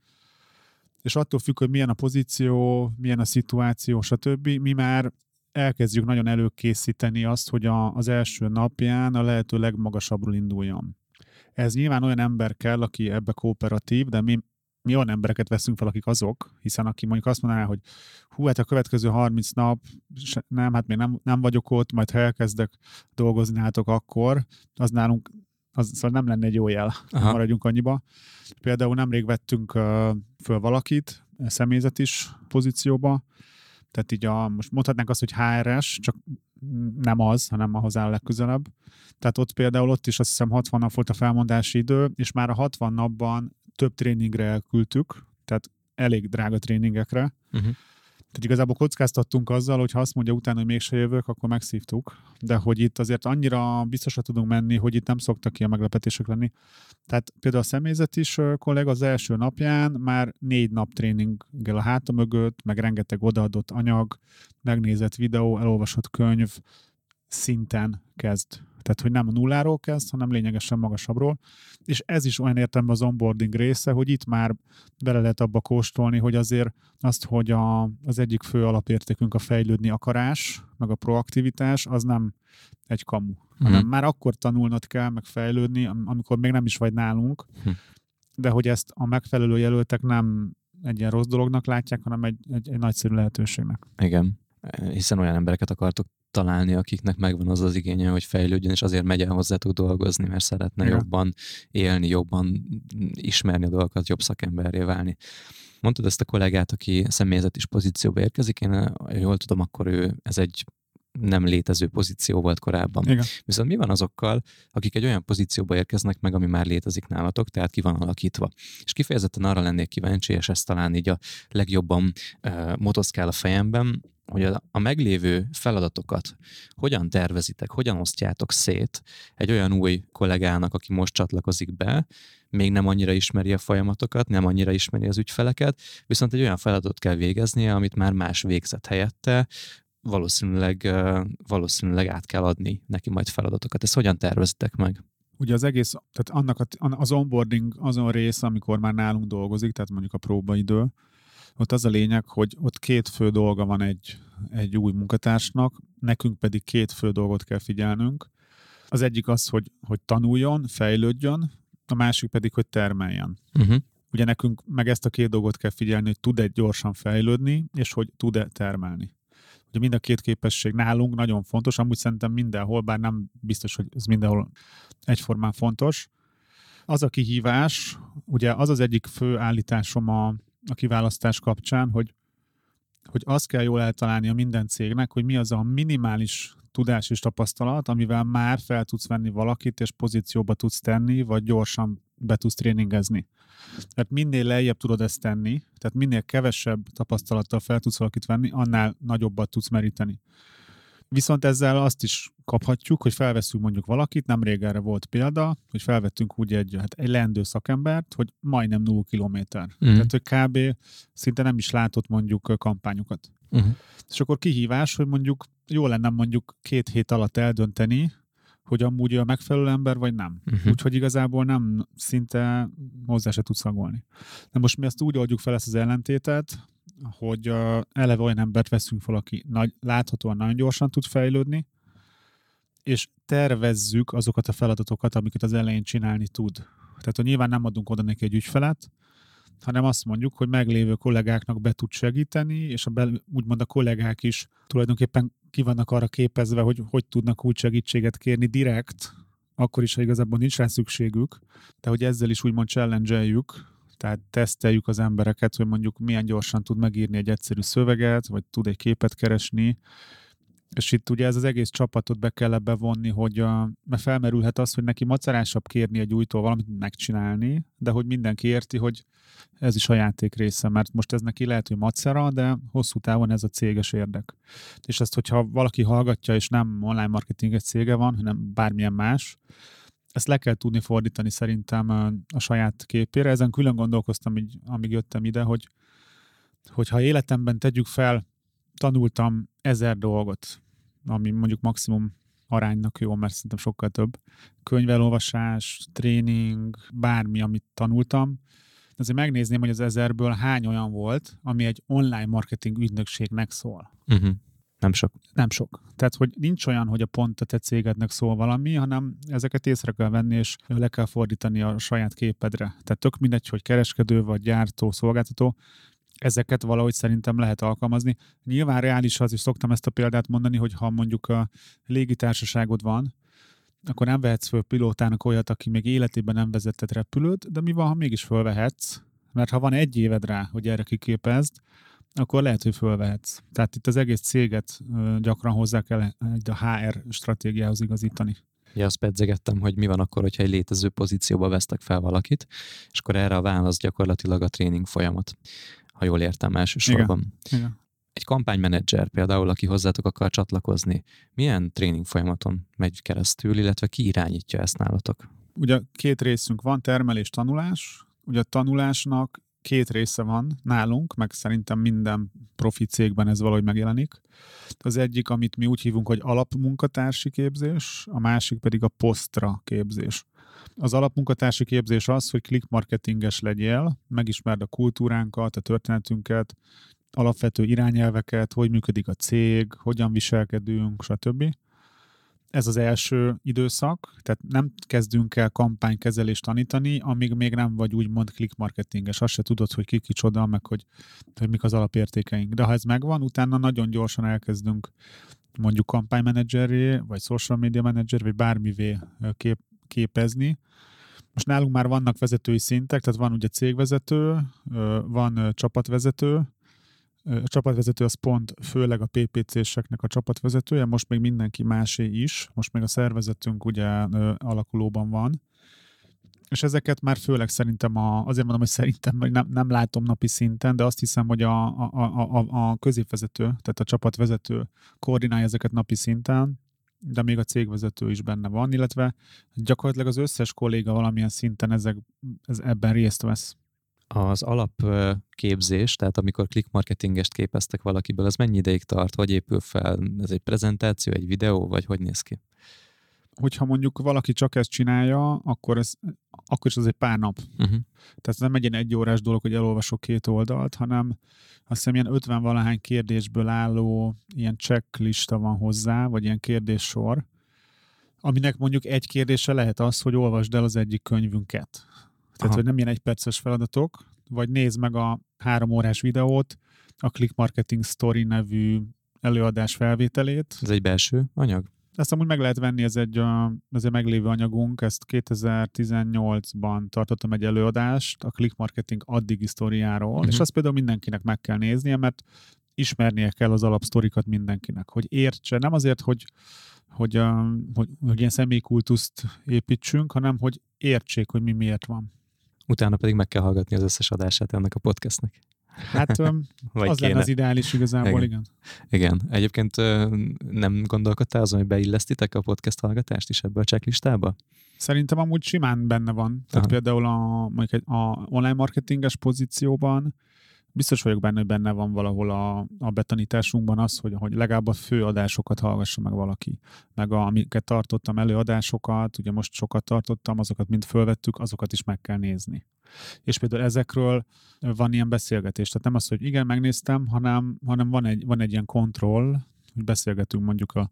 Speaker 2: és attól függ, hogy milyen a pozíció, milyen a szituáció, stb. Mi már elkezdjük nagyon előkészíteni azt, hogy a, az első napján a lehető legmagasabbról induljon. Ez nyilván olyan ember kell, aki ebbe kooperatív, de mi, mi olyan embereket veszünk fel, akik azok, hiszen aki mondjuk azt mondaná, hogy hú, hát a következő 30 nap, nem, hát még nem, nem vagyok ott, majd ha elkezdek dolgozni nálatok akkor, az nálunk az szóval nem lenne egy jó jel, Aha. maradjunk annyiba. Például nemrég vettünk uh, föl valakit, személyzet is pozícióba, tehát így a, most mondhatnánk azt, hogy HRS, csak nem az, hanem ahhoz áll legközelebb. Tehát ott például ott is azt hiszem 60 nap volt a felmondási idő, és már a 60 napban több tréningre elküldtük, tehát elég drága tréningekre. Uh-huh. Tehát igazából kockáztattunk azzal, hogy ha azt mondja utána, hogy mégse jövök, akkor megszívtuk. De hogy itt azért annyira biztosra tudunk menni, hogy itt nem szoktak ilyen meglepetések lenni. Tehát például a személyzet is kollega az első napján már négy nap tréninggel a háta mögött, meg rengeteg odaadott anyag, megnézett videó, elolvasott könyv szinten kezd tehát, hogy nem a nulláról kezd, hanem lényegesen magasabbról. És ez is olyan értelme az onboarding része, hogy itt már bele lehet abba kóstolni, hogy azért azt, hogy a, az egyik fő alapértékünk a fejlődni akarás, meg a proaktivitás, az nem egy kamu, mm. hanem már akkor tanulnod kell, meg fejlődni, amikor még nem is vagy nálunk, hm. de hogy ezt a megfelelő jelöltek nem egy ilyen rossz dolognak látják, hanem egy, egy, egy nagyszerű lehetőségnek.
Speaker 3: Igen hiszen olyan embereket akartok találni, akiknek megvan az az igénye, hogy fejlődjön, és azért megy el hozzátok dolgozni, mert szeretne Igen. jobban élni, jobban ismerni a dolgokat, jobb szakemberré válni. Mondtad ezt a kollégát, aki személyzet is pozícióba érkezik, én jól tudom, akkor ő, ez egy nem létező pozíció volt korábban.
Speaker 2: Igen.
Speaker 3: Viszont mi van azokkal, akik egy olyan pozícióba érkeznek meg, ami már létezik nálatok, tehát ki van alakítva. És kifejezetten arra lennék kíváncsi, és ez talán így a legjobban uh, motoszkál a fejemben, hogy a, meglévő feladatokat hogyan tervezitek, hogyan osztjátok szét egy olyan új kollégának, aki most csatlakozik be, még nem annyira ismeri a folyamatokat, nem annyira ismeri az ügyfeleket, viszont egy olyan feladatot kell végeznie, amit már más végzett helyette, valószínűleg, valószínűleg át kell adni neki majd feladatokat. Ezt hogyan tervezitek meg?
Speaker 2: Ugye az egész, tehát annak a, az onboarding azon rész, amikor már nálunk dolgozik, tehát mondjuk a próbaidő, ott az a lényeg, hogy ott két fő dolga van egy, egy új munkatársnak, nekünk pedig két fő dolgot kell figyelnünk. Az egyik az, hogy, hogy tanuljon, fejlődjön, a másik pedig, hogy termeljen. Uh-huh. Ugye nekünk meg ezt a két dolgot kell figyelni, hogy tud-e gyorsan fejlődni, és hogy tud-e termelni. Ugye mind a két képesség nálunk nagyon fontos, amúgy szerintem mindenhol, bár nem biztos, hogy ez mindenhol egyformán fontos. Az a kihívás, ugye az az egyik fő állításom a, a kiválasztás kapcsán, hogy, hogy azt kell jól a minden cégnek, hogy mi az a minimális tudás és tapasztalat, amivel már fel tudsz venni valakit, és pozícióba tudsz tenni, vagy gyorsan be tudsz tréningezni. Tehát minél lejjebb tudod ezt tenni, tehát minél kevesebb tapasztalattal fel tudsz valakit venni, annál nagyobbat tudsz meríteni. Viszont ezzel azt is kaphatjuk, hogy felveszünk mondjuk valakit, nem erre volt példa, hogy felvettünk úgy egy, hát egy leendő szakembert, hogy majdnem 0 kilométer. Uh-huh. Tehát, hogy kb. szinte nem is látott mondjuk kampányokat. Uh-huh. És akkor kihívás, hogy mondjuk jó lenne mondjuk két hét alatt eldönteni, hogy amúgy a megfelelő ember, vagy nem. Uh-huh. Úgyhogy igazából nem szinte hozzá se tudsz szagolni. De most mi ezt úgy oldjuk fel ezt az ellentétet, hogy uh, eleve olyan embert veszünk fel, aki nagy, láthatóan nagyon gyorsan tud fejlődni, és tervezzük azokat a feladatokat, amiket az elején csinálni tud. Tehát, hogy nyilván nem adunk oda neki egy ügyfelet, hanem azt mondjuk, hogy meglévő kollégáknak be tud segíteni, és a be, úgymond a kollégák is tulajdonképpen ki vannak arra képezve, hogy hogy tudnak úgy segítséget kérni direkt, akkor is, ha igazából nincs rá szükségük, de hogy ezzel is úgymond challenge tehát teszteljük az embereket, hogy mondjuk milyen gyorsan tud megírni egy egyszerű szöveget, vagy tud egy képet keresni, és itt ugye ez az egész csapatot be kell ebbe vonni, hogy a, mert felmerülhet az, hogy neki macerásabb kérni egy újtól valamit megcsinálni, de hogy mindenki érti, hogy ez is a játék része, mert most ez neki lehet, hogy macera, de hosszú távon ez a céges érdek. És ezt, hogyha valaki hallgatja, és nem online marketing egy cége van, hanem bármilyen más, ezt le kell tudni fordítani szerintem a saját képére. Ezen külön gondolkoztam, így, amíg jöttem ide, hogy hogyha életemben tegyük fel, tanultam ezer dolgot, ami mondjuk maximum aránynak jó, mert szerintem sokkal több. Könyvelolvasás, tréning, bármi, amit tanultam. Azért megnézném, hogy az ezerből hány olyan volt, ami egy online marketing ügynökségnek szól.
Speaker 3: Uh-huh. Nem sok.
Speaker 2: Nem sok. Tehát, hogy nincs olyan, hogy a pont a te cégednek szól valami, hanem ezeket észre kell venni, és le kell fordítani a saját képedre. Tehát tök mindegy, hogy kereskedő vagy gyártó, szolgáltató, ezeket valahogy szerintem lehet alkalmazni. Nyilván reális az, és szoktam ezt a példát mondani, hogy ha mondjuk a légitársaságod van, akkor nem vehetsz föl pilótának olyat, aki még életében nem vezetett repülőt, de mi van, ha mégis fölvehetsz? Mert ha van egy éved rá, hogy erre kiképezd, akkor lehet, hogy fölvehetsz. Tehát itt az egész céget gyakran hozzá kell egy a HR stratégiához igazítani.
Speaker 3: Ja, azt pedzegettem, hogy mi van akkor, hogyha egy létező pozícióba vesztek fel valakit, és akkor erre a válasz gyakorlatilag a tréning folyamat ha jól értem elsősorban.
Speaker 2: Igen. Igen.
Speaker 3: Egy kampánymenedzser például, aki hozzátok akar csatlakozni, milyen tréning folyamaton megy keresztül, illetve ki irányítja ezt nálatok?
Speaker 2: Ugye két részünk van, termelés, tanulás. Ugye a tanulásnak két része van nálunk, meg szerintem minden profi cégben ez valahogy megjelenik. Az egyik, amit mi úgy hívunk, hogy alapmunkatársi képzés, a másik pedig a posztra képzés. Az alapmunkatársi képzés az, hogy click marketinges legyél, megismerd a kultúránkat, a történetünket, alapvető irányelveket, hogy működik a cég, hogyan viselkedünk, stb. Ez az első időszak, tehát nem kezdünk el kampánykezelést tanítani, amíg még nem vagy úgymond click marketinges. Azt se tudod, hogy ki kicsoda, meg hogy, hogy mik az alapértékeink. De ha ez megvan, utána nagyon gyorsan elkezdünk mondjuk kampánymenedzseré, vagy social media manager, vagy bármivé kép, képezni. Most nálunk már vannak vezetői szintek, tehát van ugye cégvezető, van csapatvezető, a csapatvezető az pont főleg a PPC-seknek a csapatvezetője, most még mindenki másé is, most még a szervezetünk ugye alakulóban van, és ezeket már főleg szerintem, a, azért mondom, hogy szerintem, hogy nem, nem látom napi szinten, de azt hiszem, hogy a, a, a, a középvezető, tehát a csapatvezető koordinálja ezeket napi szinten, de még a cégvezető is benne van, illetve gyakorlatilag az összes kolléga valamilyen szinten ezek, ez ebben részt vesz.
Speaker 3: Az alapképzés, tehát amikor click marketingest képeztek valakiből, az mennyi ideig tart, hogy épül fel? Ez egy prezentáció, egy videó, vagy hogy néz ki?
Speaker 2: Hogyha mondjuk valaki csak ezt csinálja, akkor, ez, akkor is az egy pár nap. Uh-huh. Tehát nem egy ilyen egy órás dolog, hogy elolvasok két oldalt, hanem azt hiszem ilyen 50 valahány kérdésből álló ilyen checklista van hozzá, vagy ilyen kérdéssor, aminek mondjuk egy kérdése lehet az, hogy olvasd el az egyik könyvünket. Tehát, Aha. hogy nem ilyen egyperces feladatok, vagy nézd meg a három órás videót, a Click Marketing Story nevű előadás felvételét.
Speaker 3: Ez egy belső anyag?
Speaker 2: Ezt amúgy meg lehet venni, ez egy, ez egy meglévő anyagunk, ezt 2018-ban tartottam egy előadást a click marketing addigi sztoriáról, uh-huh. és azt például mindenkinek meg kell néznie, mert ismernie kell az alapsztorikat mindenkinek, hogy értse, nem azért, hogy, hogy, hogy, hogy ilyen személykultuszt építsünk, hanem hogy értsék, hogy mi miért van.
Speaker 3: Utána pedig meg kell hallgatni az összes adását ennek a podcastnek.
Speaker 2: Hát Vagy az kéne. lenne az ideális igazából, igen. igen.
Speaker 3: Igen. Egyébként nem gondolkodtál azon, hogy beillesztitek a podcast hallgatást is ebbe a checklistába?
Speaker 2: Szerintem amúgy simán benne van. Tehát Aha. például a, mondjuk egy, a online marketinges pozícióban biztos vagyok benne, hogy benne van valahol a, a betanításunkban az, hogy, hogy legalább a fő adásokat hallgassa meg valaki. Meg a, amiket tartottam előadásokat, ugye most sokat tartottam, azokat mind fölvettük, azokat is meg kell nézni. És például ezekről van ilyen beszélgetés. Tehát nem az, hogy igen, megnéztem, hanem, hanem van, egy, van egy ilyen kontroll, hogy beszélgetünk mondjuk a,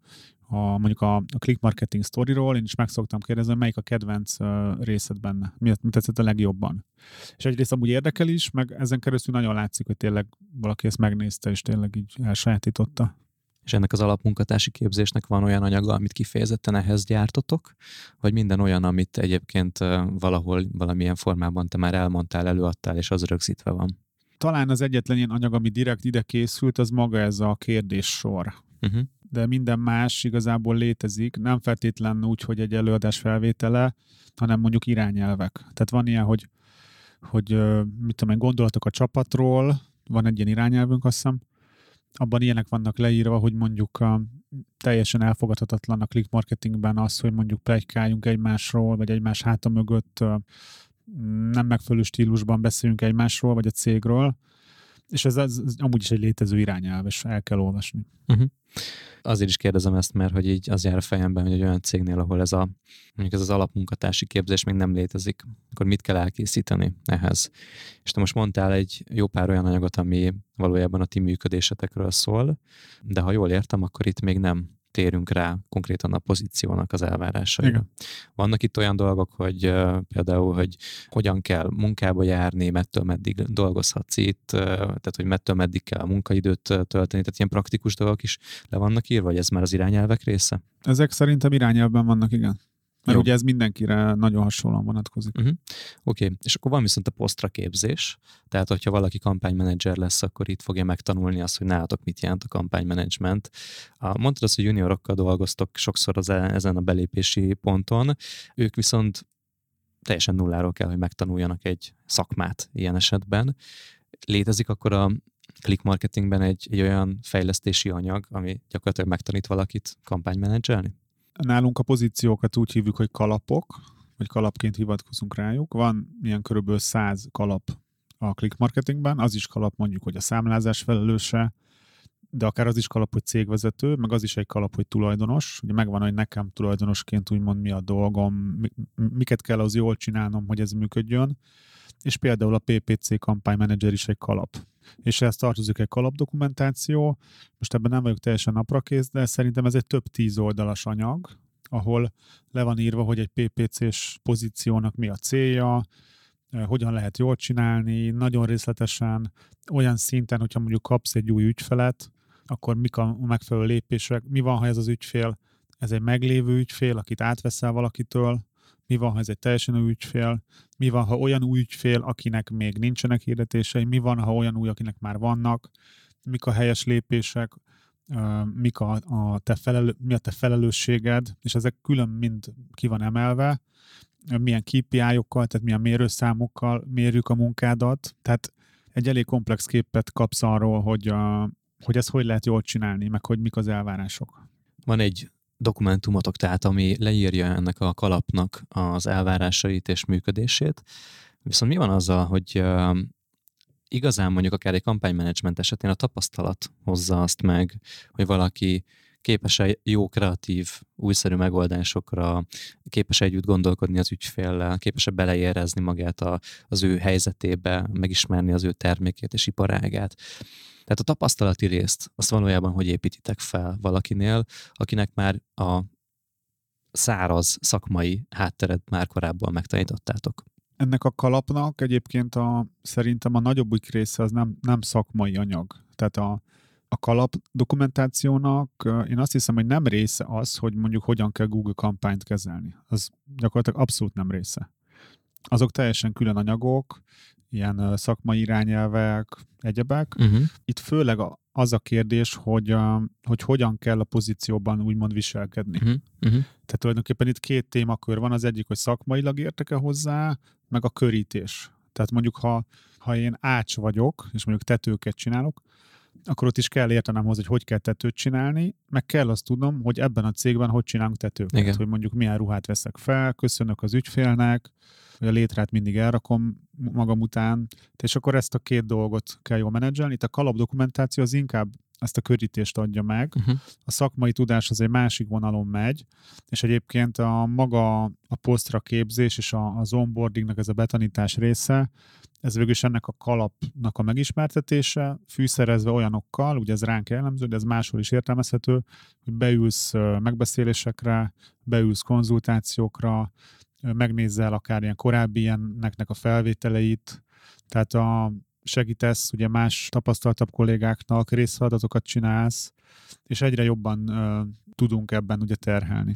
Speaker 2: a, mondjuk a, a click marketing storyról, én is meg szoktam kérdezni, melyik a kedvenc részed benne, mi, mi tetszett a legjobban. És egyrészt amúgy érdekel is, meg ezen keresztül nagyon látszik, hogy tényleg valaki ezt megnézte, és tényleg így elsajátította.
Speaker 3: És ennek az alapmunkatársi képzésnek van olyan anyaga, amit kifejezetten ehhez gyártotok, vagy minden olyan, amit egyébként valahol, valamilyen formában te már elmondtál, előadtál, és az rögzítve van?
Speaker 2: Talán az egyetlen ilyen anyag, ami direkt ide készült, az maga ez a kérdéssor. Uh-huh. De minden más igazából létezik, nem feltétlenül úgy, hogy egy előadás felvétele, hanem mondjuk irányelvek. Tehát van ilyen, hogy, hogy mit tudom én, gondolatok a csapatról, van egy ilyen irányelvünk, azt hiszem, abban ilyenek vannak leírva, hogy mondjuk a, teljesen elfogadhatatlan a click marketingben az, hogy mondjuk plegykáljunk egymásról, vagy egymás háta mögött nem megfelelő stílusban beszélünk egymásról, vagy a cégről, és ez, ez, ez amúgy is egy létező irányelv, és el kell olvasni.
Speaker 3: Uh-huh. Azért is kérdezem ezt, mert hogy így az jár a fejemben, hogy egy olyan cégnél, ahol ez a mondjuk ez az alapmunkatársi képzés még nem létezik, akkor mit kell elkészíteni ehhez? És te most mondtál egy jó pár olyan anyagot, ami valójában a ti működésetekről szól, de ha jól értem, akkor itt még nem térünk rá konkrétan a pozíciónak az elvárásaira. Igen. Vannak itt olyan dolgok, hogy uh, például, hogy hogyan kell munkába járni, mettől meddig dolgozhatsz itt, uh, tehát hogy mettől meddig kell a munkaidőt tölteni, tehát ilyen praktikus dolgok is le vannak írva, vagy ez már az irányelvek része?
Speaker 2: Ezek szerintem irányelvben vannak, igen. Mert Jó. ugye ez mindenkire nagyon hasonlóan vonatkozik.
Speaker 3: Uh-huh. Oké, okay. és akkor van viszont a posztra képzés, tehát hogyha valaki kampánymenedzser lesz, akkor itt fogja megtanulni azt, hogy nálatok mit jelent a kampánymenedzsment. Mondtad azt, hogy juniorokkal dolgoztok sokszor az, e, ezen a belépési ponton, ők viszont teljesen nulláról kell, hogy megtanuljanak egy szakmát ilyen esetben. Létezik akkor a click marketingben egy, egy olyan fejlesztési anyag, ami gyakorlatilag megtanít valakit kampánymenedzselni?
Speaker 2: Nálunk a pozíciókat úgy hívjuk, hogy kalapok, vagy kalapként hivatkozunk rájuk. Van ilyen körülbelül 100 kalap a click marketingben, az is kalap mondjuk, hogy a számlázás felelőse, de akár az is kalap, hogy cégvezető, meg az is egy kalap, hogy tulajdonos. Ugye megvan, hogy nekem tulajdonosként úgymond mi a dolgom, miket kell az jól csinálnom, hogy ez működjön. És például a PPC kampánymanager is egy kalap. És ehhez tartozik egy kalapdokumentáció. Most ebben nem vagyok teljesen naprakész, de szerintem ez egy több tíz oldalas anyag, ahol le van írva, hogy egy PPC-s pozíciónak mi a célja, eh, hogyan lehet jól csinálni, nagyon részletesen, olyan szinten, hogyha mondjuk kapsz egy új ügyfelet, akkor mik a megfelelő lépések, mi van, ha ez az ügyfél, ez egy meglévő ügyfél, akit átveszel valakitől, mi van, ha ez egy teljesen új ügyfél, mi van, ha olyan új ügyfél, akinek még nincsenek hirdetései, mi van, ha olyan új, akinek már vannak, mik a helyes lépések, mik a, a te felelő, mi a te felelősséged, és ezek külön mind ki van emelve, milyen KPI-okkal, tehát milyen mérőszámokkal mérjük a munkádat, tehát egy elég komplex képet kapsz arról, hogy, a, hogy ezt hogy lehet jól csinálni, meg hogy mik az elvárások.
Speaker 3: Van egy dokumentumotok, tehát ami leírja ennek a kalapnak az elvárásait és működését. Viszont mi van azzal, hogy igazán mondjuk akár egy kampánymenedzsment esetén a tapasztalat hozza azt meg, hogy valaki képes-e jó kreatív, újszerű megoldásokra, képes-e együtt gondolkodni az ügyféllel, képes-e beleérezni magát a, az ő helyzetébe, megismerni az ő termékét és iparágát. Tehát a tapasztalati részt, azt valójában hogy építitek fel valakinél, akinek már a száraz szakmai hátteret már korábban megtanítottátok?
Speaker 2: Ennek a kalapnak egyébként a, szerintem a nagyobbik része az nem, nem szakmai anyag. Tehát a, a kalap dokumentációnak én azt hiszem, hogy nem része az, hogy mondjuk hogyan kell Google kampányt kezelni. Az gyakorlatilag abszolút nem része. Azok teljesen külön anyagok, ilyen szakmai irányelvek, egyebek. Uh-huh. Itt főleg az a kérdés, hogy, hogy hogyan kell a pozícióban úgymond viselkedni. Uh-huh. Uh-huh. Tehát tulajdonképpen itt két témakör van, az egyik, hogy szakmailag értek-e hozzá, meg a körítés. Tehát mondjuk, ha, ha én ács vagyok, és mondjuk tetőket csinálok, akkor ott is kell értenem hozzá, hogy hogy kell tetőt csinálni, meg kell azt tudnom, hogy ebben a cégben hogy csinálunk tetőket, Igen. hogy mondjuk milyen ruhát veszek fel, köszönök az ügyfélnek, hogy a létrát mindig elrakom magam után, és akkor ezt a két dolgot kell jól menedzselni. Itt a kalap dokumentáció az inkább ezt a körítést adja meg. Uh-huh. A szakmai tudás az egy másik vonalon megy, és egyébként a maga a posztra képzés és a, az onboardingnak ez a betanítás része, ez végül is ennek a kalapnak a megismertetése, fűszerezve olyanokkal, ugye ez ránk jellemző, de ez máshol is értelmezhető, hogy beülsz megbeszélésekre, beülsz konzultációkra, megnézzel akár ilyen korábbi ilyeneknek a felvételeit, tehát a, segítesz ugye más tapasztaltabb kollégáknak, részfeladatokat csinálsz, és egyre jobban uh, tudunk ebben ugye terhelni.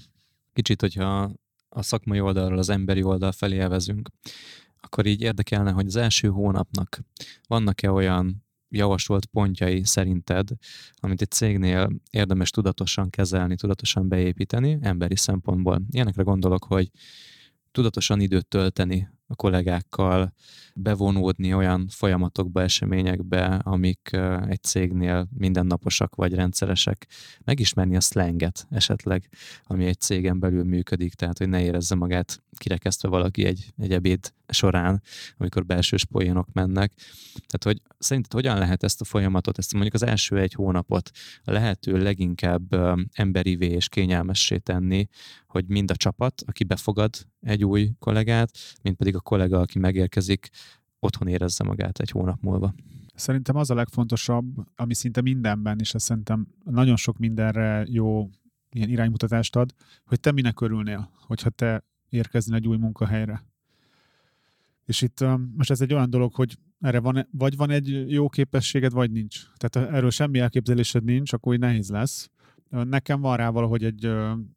Speaker 3: Kicsit, hogyha a szakmai oldalról az emberi oldal felé elvezünk, akkor így érdekelne, hogy az első hónapnak vannak-e olyan javasolt pontjai szerinted, amit egy cégnél érdemes tudatosan kezelni, tudatosan beépíteni emberi szempontból. Ilyenekre gondolok, hogy tudatosan időt tölteni a kollégákkal bevonódni olyan folyamatokba, eseményekbe, amik egy cégnél mindennaposak vagy rendszeresek. Megismerni a slanget esetleg, ami egy cégen belül működik, tehát hogy ne érezze magát kirekesztve valaki egy, egy ebéd során, amikor belsős poénok mennek. Tehát, hogy szerinted hogyan lehet ezt a folyamatot, ezt mondjuk az első egy hónapot a lehető leginkább emberivé és kényelmessé tenni, hogy mind a csapat, aki befogad egy új kollégát, mint pedig a kollega, aki megérkezik, otthon érezze magát egy hónap múlva.
Speaker 2: Szerintem az a legfontosabb, ami szinte mindenben, és ez szerintem nagyon sok mindenre jó ilyen iránymutatást ad, hogy te minek örülnél, hogyha te érkeznél egy új munkahelyre. És itt most ez egy olyan dolog, hogy erre van, vagy van egy jó képességed, vagy nincs. Tehát erről semmi elképzelésed nincs, akkor úgy nehéz lesz. Nekem van rá valahogy egy,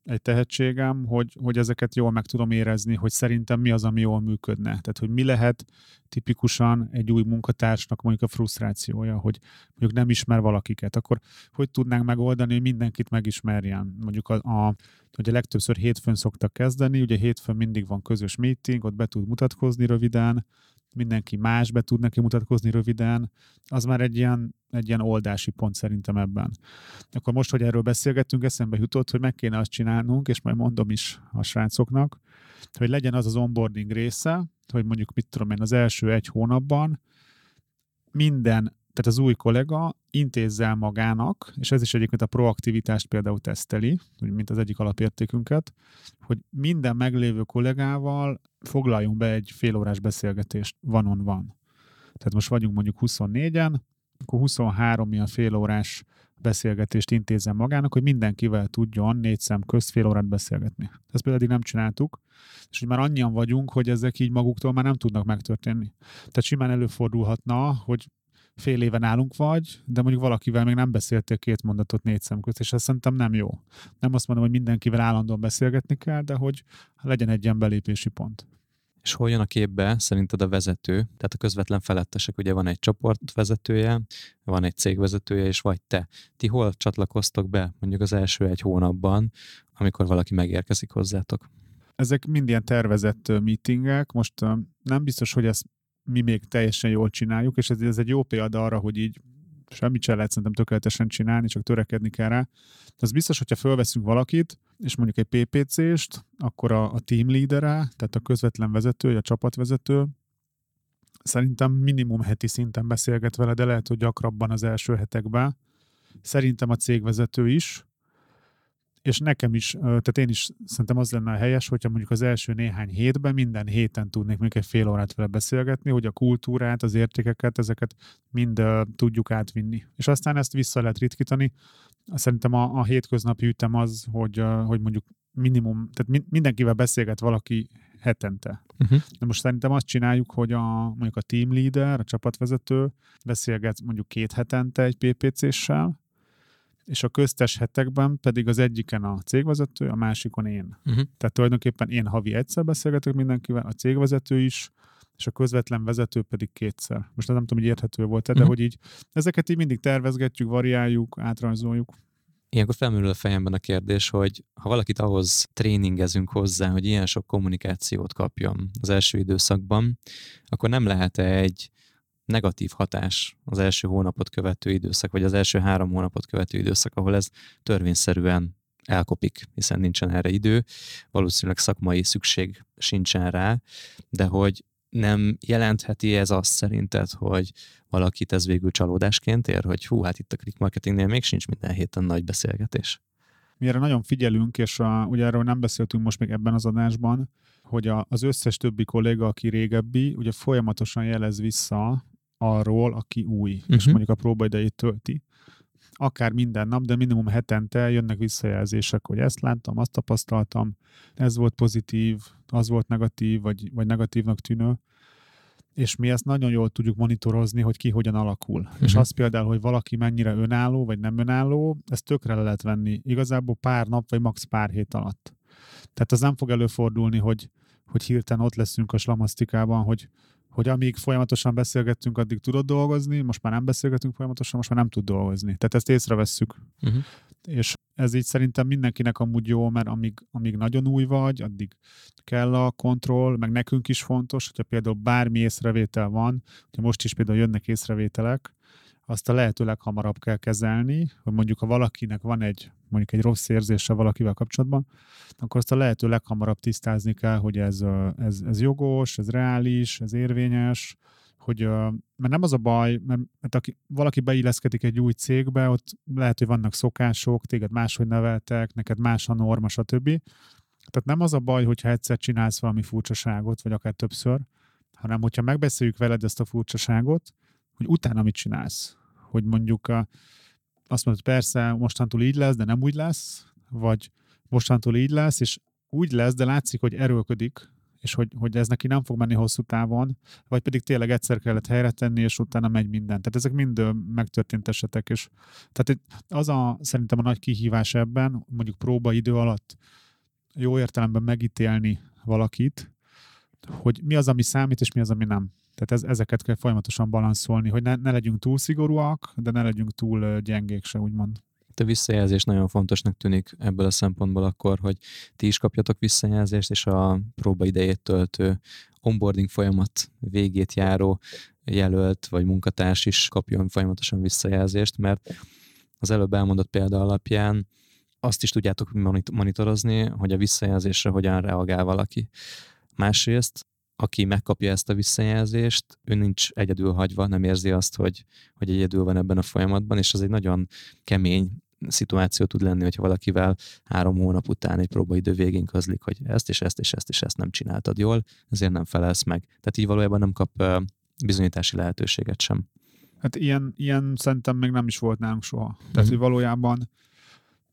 Speaker 2: egy tehetségem, hogy, hogy ezeket jól meg tudom érezni, hogy szerintem mi az, ami jól működne. Tehát, hogy mi lehet tipikusan egy új munkatársnak mondjuk a frusztrációja, hogy mondjuk nem ismer valakiket, akkor hogy tudnánk megoldani, hogy mindenkit megismerjen. Mondjuk a, a ugye legtöbbször hétfőn szoktak kezdeni, ugye hétfőn mindig van közös meeting, ott be tud mutatkozni röviden, mindenki más be tud neki mutatkozni röviden, az már egy ilyen, egy ilyen oldási pont szerintem ebben. Akkor most, hogy erről beszélgettünk, eszembe jutott, hogy meg kéne azt csinálnunk, és majd mondom is a srácoknak, hogy legyen az az onboarding része, hogy mondjuk mit tudom én, az első egy hónapban minden tehát az új kollega intézzel magának, és ez is egyébként a proaktivitást például teszteli, mint az egyik alapértékünket, hogy minden meglévő kollégával foglaljunk be egy félórás beszélgetést van-on van. Tehát most vagyunk mondjuk 24-en, akkor 23 ilyen félórás beszélgetést intézem magának, hogy mindenkivel tudjon négy szem közt fél órát beszélgetni. Ezt például eddig nem csináltuk, és hogy már annyian vagyunk, hogy ezek így maguktól már nem tudnak megtörténni. Tehát simán előfordulhatna, hogy fél éve nálunk vagy, de mondjuk valakivel még nem beszéltél két mondatot négy szem közt, és ez szerintem nem jó. Nem azt mondom, hogy mindenkivel állandóan beszélgetni kell, de hogy legyen egy ilyen belépési pont.
Speaker 3: És hol jön a képbe szerinted a vezető? Tehát a közvetlen felettesek, ugye van egy csoport vezetője, van egy cégvezetője, és vagy te. Ti hol csatlakoztok be mondjuk az első egy hónapban, amikor valaki megérkezik hozzátok?
Speaker 2: Ezek mind ilyen tervezett meetingek. Most nem biztos, hogy ezt mi még teljesen jól csináljuk, és ez, ez egy jó példa arra, hogy így semmit sem lehet szerintem tökéletesen csinálni, csak törekedni kell rá. De az biztos, hogyha fölveszünk valakit, és mondjuk egy PPC-st, akkor a, a team leadere, tehát a közvetlen vezető, a csapatvezető, szerintem minimum heti szinten beszélget vele, de lehet, hogy gyakrabban az első hetekben. Szerintem a cégvezető is, és nekem is, tehát én is szerintem az lenne a helyes, hogyha mondjuk az első néhány hétben minden héten tudnék mondjuk egy fél órát vele beszélgetni, hogy a kultúrát, az értékeket, ezeket mind tudjuk átvinni. És aztán ezt vissza lehet ritkítani. Szerintem a, a hétköznapi ütem az, hogy, hogy mondjuk minimum, tehát mindenkivel beszélget valaki hetente. Uh-huh. De most szerintem azt csináljuk, hogy a, mondjuk a team leader, a csapatvezető beszélget mondjuk két hetente egy PPC-ssel, és a köztes hetekben pedig az egyiken a cégvezető, a másikon én. Uh-huh. Tehát tulajdonképpen én havi egyszer beszélgetek mindenkivel, a cégvezető is, és a közvetlen vezető pedig kétszer. Most nem tudom, hogy érthető volt-e, uh-huh. de mhm. hogy így ezeket így mindig tervezgetjük, variáljuk, átrajzoljuk.
Speaker 3: Ilyenkor felmerül a fejemben a kérdés, hogy ha valakit ahhoz tréningezünk hozzá, hogy ilyen sok kommunikációt kapjon az első időszakban, akkor nem lehet -e egy negatív hatás az első hónapot követő időszak, vagy az első három hónapot követő időszak, ahol ez törvényszerűen elkopik, hiszen nincsen erre idő, valószínűleg szakmai szükség sincsen rá, de hogy nem jelentheti ez azt szerinted, hogy valakit ez végül csalódásként ér, hogy hú, hát itt a click marketingnél még sincs minden héten nagy beszélgetés.
Speaker 2: Mi erre nagyon figyelünk, és a, ugye erről nem beszéltünk most még ebben az adásban, hogy a, az összes többi kolléga, aki régebbi, ugye folyamatosan jelez vissza arról, aki új, uh-huh. és mhm. mondjuk a próbaidejét tölti. Akár minden nap, de minimum hetente jönnek visszajelzések, hogy ezt láttam, azt tapasztaltam, ez volt pozitív, az volt negatív, vagy, vagy negatívnak tűnő és mi ezt nagyon jól tudjuk monitorozni, hogy ki hogyan alakul. Uh-huh. És az például, hogy valaki mennyire önálló, vagy nem önálló, ezt tökre le lehet venni. Igazából pár nap, vagy max. pár hét alatt. Tehát az nem fog előfordulni, hogy, hogy hirtelen ott leszünk a slamasztikában, hogy hogy amíg folyamatosan beszélgettünk, addig tudod dolgozni, most már nem beszélgetünk folyamatosan, most már nem tud dolgozni. Tehát ezt észrevesszük. Uh-huh. És ez így szerintem mindenkinek amúgy jó, mert amíg, amíg nagyon új vagy, addig kell a kontroll, meg nekünk is fontos, hogyha például bármi észrevétel van, hogyha most is például jönnek észrevételek, azt a lehető leghamarabb kell kezelni, hogy mondjuk ha valakinek van egy mondjuk egy rossz érzése valakivel kapcsolatban, akkor azt a lehető leghamarabb tisztázni kell, hogy ez, ez, ez jogos, ez reális, ez érvényes, hogy, mert nem az a baj, mert, mert aki, valaki beilleszkedik egy új cégbe, ott lehet, hogy vannak szokások, téged máshogy neveltek, neked más a norma, stb. Tehát nem az a baj, hogyha egyszer csinálsz valami furcsaságot, vagy akár többször, hanem hogyha megbeszéljük veled ezt a furcsaságot, hogy utána mit csinálsz. Hogy mondjuk a, azt mondod, persze, mostantól így lesz, de nem úgy lesz, vagy mostantól így lesz, és úgy lesz, de látszik, hogy erőlködik, és hogy, hogy ez neki nem fog menni hosszú távon, vagy pedig tényleg egyszer kellett helyre tenni, és utána megy minden. Tehát ezek mind megtörtént esetek, és tehát az a szerintem a nagy kihívás ebben, mondjuk próbaidő alatt jó értelemben megítélni valakit, hogy mi az, ami számít, és mi az, ami nem. Tehát ez, ezeket kell folyamatosan balanszolni, hogy ne, ne legyünk túl szigorúak, de ne legyünk túl gyengék se, úgymond.
Speaker 3: A visszajelzés nagyon fontosnak tűnik ebből a szempontból akkor, hogy ti is kapjatok visszajelzést, és a próba idejét töltő onboarding folyamat végét járó jelölt vagy munkatárs is kapjon folyamatosan visszajelzést, mert az előbb elmondott példa alapján azt is tudjátok monitorozni, hogy a visszajelzésre hogyan reagál valaki. Másrészt aki megkapja ezt a visszajelzést, ő nincs egyedül hagyva, nem érzi azt, hogy, hogy egyedül van ebben a folyamatban, és az egy nagyon kemény szituáció tud lenni, hogyha valakivel három hónap után egy próbaidő végén közlik, hogy ezt és ezt és ezt és ezt nem csináltad jól, ezért nem felelsz meg. Tehát így valójában nem kap bizonyítási lehetőséget sem.
Speaker 2: Hát ilyen, ilyen szerintem még nem is volt nálunk soha. Tehát, mm-hmm. hogy valójában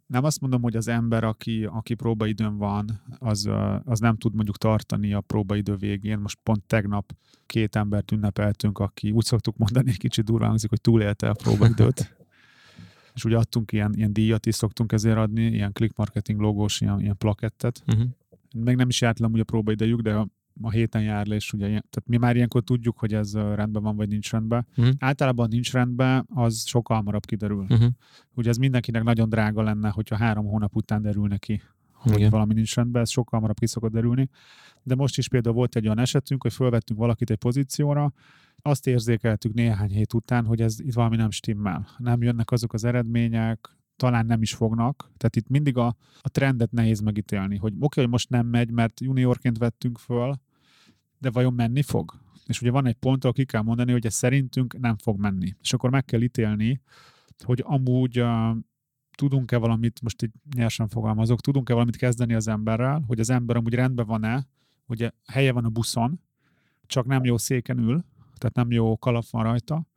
Speaker 2: nem azt mondom, hogy az ember, aki, aki próbaidőn van, az, az nem tud mondjuk tartani a próbaidő végén. Most pont tegnap két embert ünnepeltünk, aki úgy szoktuk mondani, egy kicsit durván hangzik, hogy túlélte a próbaidőt. és ugye adtunk ilyen, ilyen díjat is szoktunk ezért adni, ilyen click marketing logós, ilyen, ilyen plakettet. Uh-huh. Még nem is járt le a próbaidejük, de a héten jár le, és ugye, tehát mi már ilyenkor tudjuk, hogy ez rendben van, vagy nincs rendben. Uh-huh. Általában nincs rendben, az sokkal hamarabb kiderül. Uh-huh. Ugye ez mindenkinek nagyon drága lenne, hogyha három hónap után derül neki, hogy Igen. valami nincs rendben, ez sokkal hamarabb ki szokott derülni. De most is például volt egy olyan esetünk, hogy felvettünk valakit egy pozícióra, azt érzékeltük néhány hét után, hogy ez itt valami nem stimmel. Nem jönnek azok az eredmények, talán nem is fognak. Tehát itt mindig a, a trendet nehéz megítélni, hogy oké, okay, hogy most nem megy, mert juniorként vettünk föl, de vajon menni fog? És ugye van egy pont, ahol ki kell mondani, hogy ez szerintünk nem fog menni. És akkor meg kell ítélni, hogy amúgy uh, tudunk-e valamit, most így nyersen fogalmazok, tudunk-e valamit kezdeni az emberrel, hogy az ember amúgy rendben van-e, hogy helye van a buszon, csak nem jó széken ül, tehát nem jó kalap van rajta.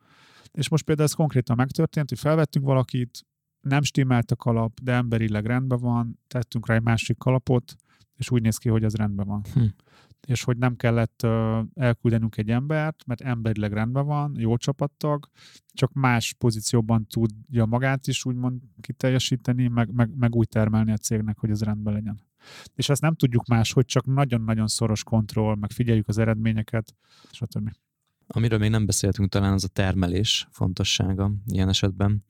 Speaker 2: És most például ez konkrétan megtörtént, hogy felvettünk valakit, nem stimmelt a kalap, de emberileg rendben van, tettünk rá egy másik kalapot, és úgy néz ki, hogy az rendben van. Hm. És hogy nem kellett elküldenünk egy embert, mert emberileg rendben van, jó csapattag, csak más pozícióban tudja magát is úgymond kiteljesíteni, meg, meg, meg úgy termelni a cégnek, hogy ez rendben legyen. És ezt nem tudjuk más, hogy csak nagyon-nagyon szoros kontroll, meg figyeljük az eredményeket, stb.
Speaker 3: Amiről még nem beszéltünk talán, az a termelés fontossága ilyen esetben.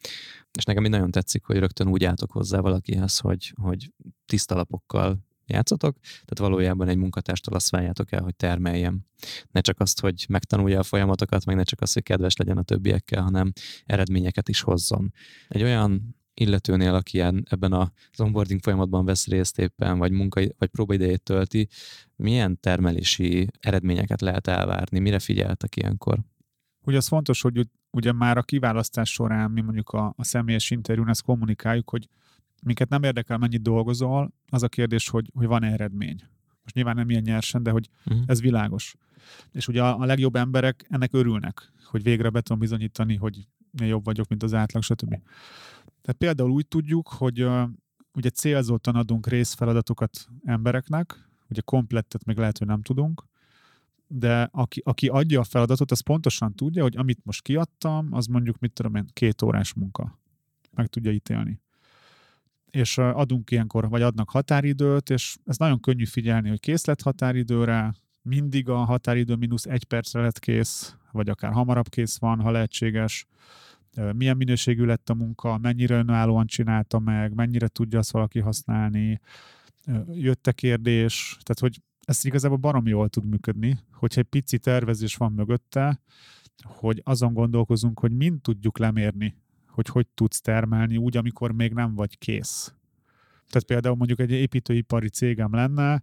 Speaker 3: És nekem így nagyon tetszik, hogy rögtön úgy álltok hozzá valakihez, hogy, hogy tiszta lapokkal játszatok, tehát valójában egy munkatárstól azt várjátok el, hogy termeljem. Ne csak azt, hogy megtanulja a folyamatokat, meg ne csak azt, hogy kedves legyen a többiekkel, hanem eredményeket is hozzon. Egy olyan illetőnél, aki ebben az onboarding folyamatban vesz részt éppen, vagy munka, vagy próbaidejét tölti, milyen termelési eredményeket lehet elvárni? Mire figyeltek ilyenkor?
Speaker 2: Ugye az fontos, hogy ugye már a kiválasztás során mi mondjuk a, a személyes interjún ezt kommunikáljuk, hogy minket nem érdekel, mennyit dolgozol, az a kérdés, hogy, hogy van-e eredmény. Most nyilván nem ilyen nyersen, de hogy uh-huh. ez világos. És ugye a, a legjobb emberek ennek örülnek, hogy végre be tudom bizonyítani, hogy én jobb vagyok, mint az átlag, stb. Tehát például úgy tudjuk, hogy uh, ugye célzottan adunk részfeladatokat embereknek, ugye komplettet még lehet, hogy nem tudunk, de aki, aki adja a feladatot, az pontosan tudja, hogy amit most kiadtam, az mondjuk, mit tudom én, két órás munka. Meg tudja ítélni. És adunk ilyenkor, vagy adnak határidőt, és ez nagyon könnyű figyelni, hogy kész lett határidőre, mindig a határidő mínusz egy percre lett kész, vagy akár hamarabb kész van, ha lehetséges. Milyen minőségű lett a munka, mennyire önállóan csinálta meg, mennyire tudja azt valaki használni, jött-e kérdés, tehát hogy ez igazából barom jól tud működni, hogyha egy pici tervezés van mögötte, hogy azon gondolkozunk, hogy mind tudjuk lemérni, hogy hogy tudsz termelni úgy, amikor még nem vagy kész. Tehát például mondjuk egy építőipari cégem lenne,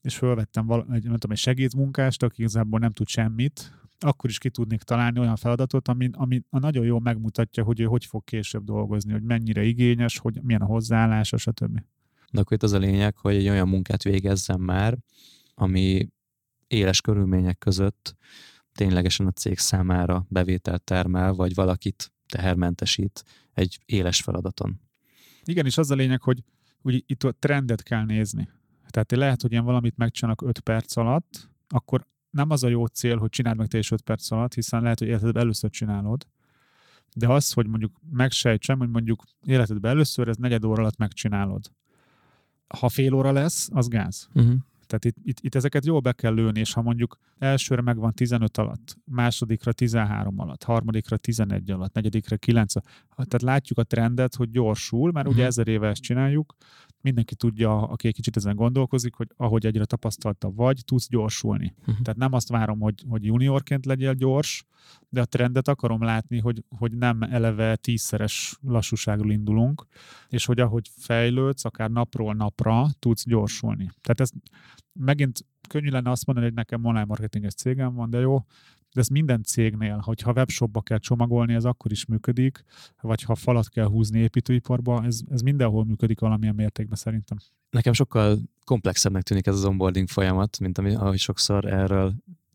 Speaker 2: és felvettem val- egy, nem tudom, egy segédmunkást, aki igazából nem tud semmit, akkor is ki tudnék találni olyan feladatot, ami, ami a nagyon jól megmutatja, hogy ő hogy fog később dolgozni, hogy mennyire igényes, hogy milyen a hozzáállása, stb.
Speaker 3: De akkor itt az a lényeg, hogy egy olyan munkát végezzen már, ami éles körülmények között ténylegesen a cég számára bevételt termel, vagy valakit tehermentesít egy éles feladaton.
Speaker 2: Igen, és az a lényeg, hogy úgy itt a trendet kell nézni. Tehát lehet, hogy én valamit megcsinálok 5 perc alatt, akkor nem az a jó cél, hogy csináld meg te is 5 perc alatt, hiszen lehet, hogy életedben először csinálod, de az, hogy mondjuk megsejtsem, hogy mondjuk életedben először, ez negyed óra alatt megcsinálod. Ha fél óra lesz, az gáz. Uh-huh. Tehát itt, itt, itt ezeket jól be kell lőni, és ha mondjuk elsőre megvan 15 alatt, másodikra 13 alatt, harmadikra 11 alatt, negyedikre 9 tehát látjuk a trendet, hogy gyorsul, mert ugye mhm. ezer éve ezt csináljuk, mindenki tudja, aki egy kicsit ezen gondolkozik, hogy ahogy egyre tapasztaltabb vagy, tudsz gyorsulni. Uh-huh. Tehát nem azt várom, hogy, hogy juniorként legyél gyors, de a trendet akarom látni, hogy, hogy nem eleve tízszeres lassúságról indulunk, és hogy ahogy fejlődsz, akár napról napra tudsz gyorsulni. Tehát ez megint könnyű lenne azt mondani, hogy nekem online marketinges cégem van, de jó, de ez minden cégnél, hogyha webshopba kell csomagolni, ez akkor is működik, vagy ha falat kell húzni építőiparba, ez, ez mindenhol működik valamilyen mértékben szerintem.
Speaker 3: Nekem sokkal komplexebbnek tűnik ez az onboarding folyamat, mint ami, ahogy sokszor erről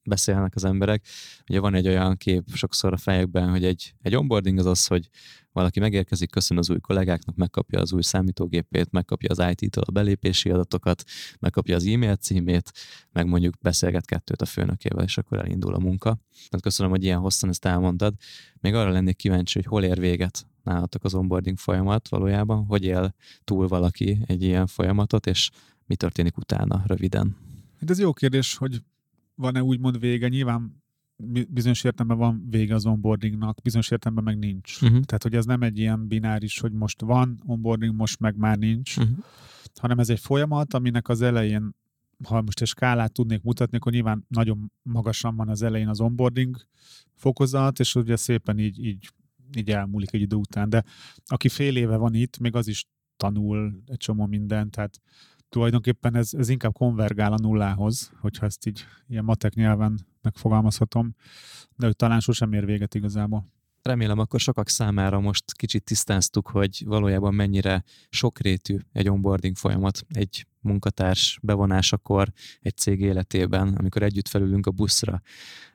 Speaker 3: beszélnek az emberek. Ugye van egy olyan kép sokszor a fejekben, hogy egy, egy onboarding az az, hogy valaki megérkezik, köszön az új kollégáknak, megkapja az új számítógépét, megkapja az IT-től a belépési adatokat, megkapja az e-mail címét, meg mondjuk beszélget kettőt a főnökével, és akkor elindul a munka. Tehát köszönöm, hogy ilyen hosszan ezt elmondtad. Még arra lennék kíváncsi, hogy hol ér véget nálatok az onboarding folyamat valójában, hogy él túl valaki egy ilyen folyamatot, és mi történik utána röviden?
Speaker 2: Hát ez jó kérdés, hogy van-e úgymond vége? Nyilván bizonyos értelemben van vége az onboardingnak, bizonyos értelemben meg nincs. Uh-huh. Tehát, hogy ez nem egy ilyen bináris, hogy most van onboarding, most meg már nincs, uh-huh. hanem ez egy folyamat, aminek az elején, ha most egy skálát tudnék mutatni, akkor nyilván nagyon magasan van az elején az onboarding fokozat, és ugye szépen így, így, így elmúlik egy idő után. De aki fél éve van itt, még az is tanul egy csomó mindent, tehát tulajdonképpen ez, ez inkább konvergál a nullához, hogyha ezt így ilyen matek nyelven megfogalmazhatom, de hogy talán sosem ér véget igazából.
Speaker 3: Remélem akkor sokak számára most kicsit tisztáztuk, hogy valójában mennyire sokrétű egy onboarding folyamat egy munkatárs bevonásakor egy cég életében, amikor együtt felülünk a buszra.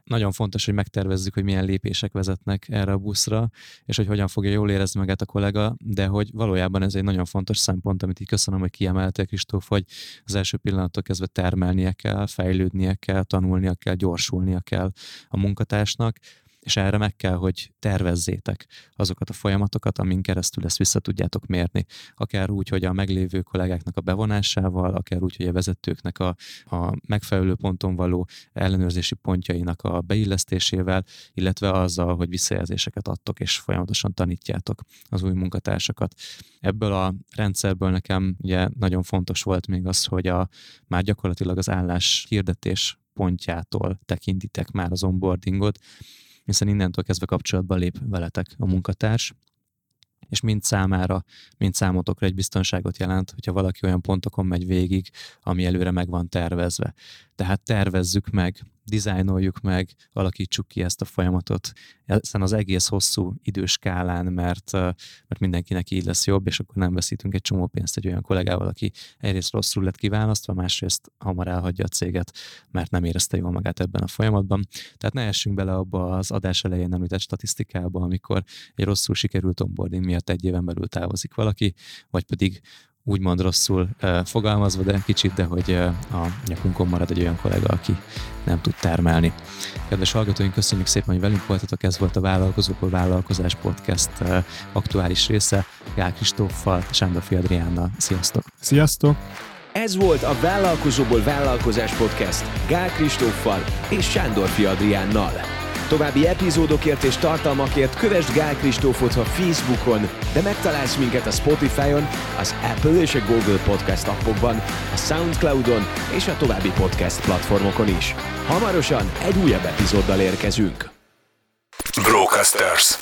Speaker 3: Nagyon fontos, hogy megtervezzük, hogy milyen lépések vezetnek erre a buszra, és hogy hogyan fogja jól érezni magát a kollega, de hogy valójában ez egy nagyon fontos szempont, amit így köszönöm, hogy kiemeltél, Kristóf, hogy az első pillanattól kezdve termelnie kell, fejlődnie kell, tanulnia kell, gyorsulnia kell a munkatársnak, és erre meg kell, hogy tervezzétek azokat a folyamatokat, amin keresztül ezt vissza tudjátok mérni. Akár úgy, hogy a meglévő kollégáknak a bevonásával, akár úgy, hogy a vezetőknek a, a megfelelő ponton való ellenőrzési pontjainak a beillesztésével, illetve azzal, hogy visszajelzéseket adtok, és folyamatosan tanítjátok az új munkatársakat. Ebből a rendszerből nekem ugye nagyon fontos volt még az, hogy a, már gyakorlatilag az állás hirdetés pontjától tekintitek már az onboardingot, hiszen innentől kezdve kapcsolatba lép veletek a munkatárs, és mind számára, mind számotokra egy biztonságot jelent, hogyha valaki olyan pontokon megy végig, ami előre meg van tervezve. Tehát tervezzük meg, dizájnoljuk meg, alakítsuk ki ezt a folyamatot ezen az egész hosszú időskálán, mert, mert mindenkinek így lesz jobb, és akkor nem veszítünk egy csomó pénzt egy olyan kollégával, aki egyrészt rosszul lett kiválasztva, másrészt hamar elhagyja a céget, mert nem érezte jól magát ebben a folyamatban. Tehát ne essünk bele abba az adás elején említett statisztikába, amikor egy rosszul sikerült onboarding miatt egy éven belül távozik valaki, vagy pedig úgymond rosszul fogalmazva, de kicsit, de hogy a nyakunkon marad egy olyan kollega, aki nem tud termelni. Kedves hallgatóink, köszönjük szépen, hogy velünk voltatok, ez volt a Vállalkozókból Vállalkozás Podcast aktuális része, Gál Kristóffal, Sándor Fiadriánnal. Sziasztok!
Speaker 2: Sziasztok!
Speaker 1: Ez volt a Vállalkozóból Vállalkozás Podcast Gál Kristóffal és Sándor Fiadriánnal. További epizódokért és tartalmakért kövess Gál Kristófot a Facebookon, de megtalálsz minket a Spotify-on, az Apple és a Google Podcast appokban, a Soundcloud-on és a további podcast platformokon is. Hamarosan egy újabb epizóddal érkezünk.
Speaker 4: Brocasters.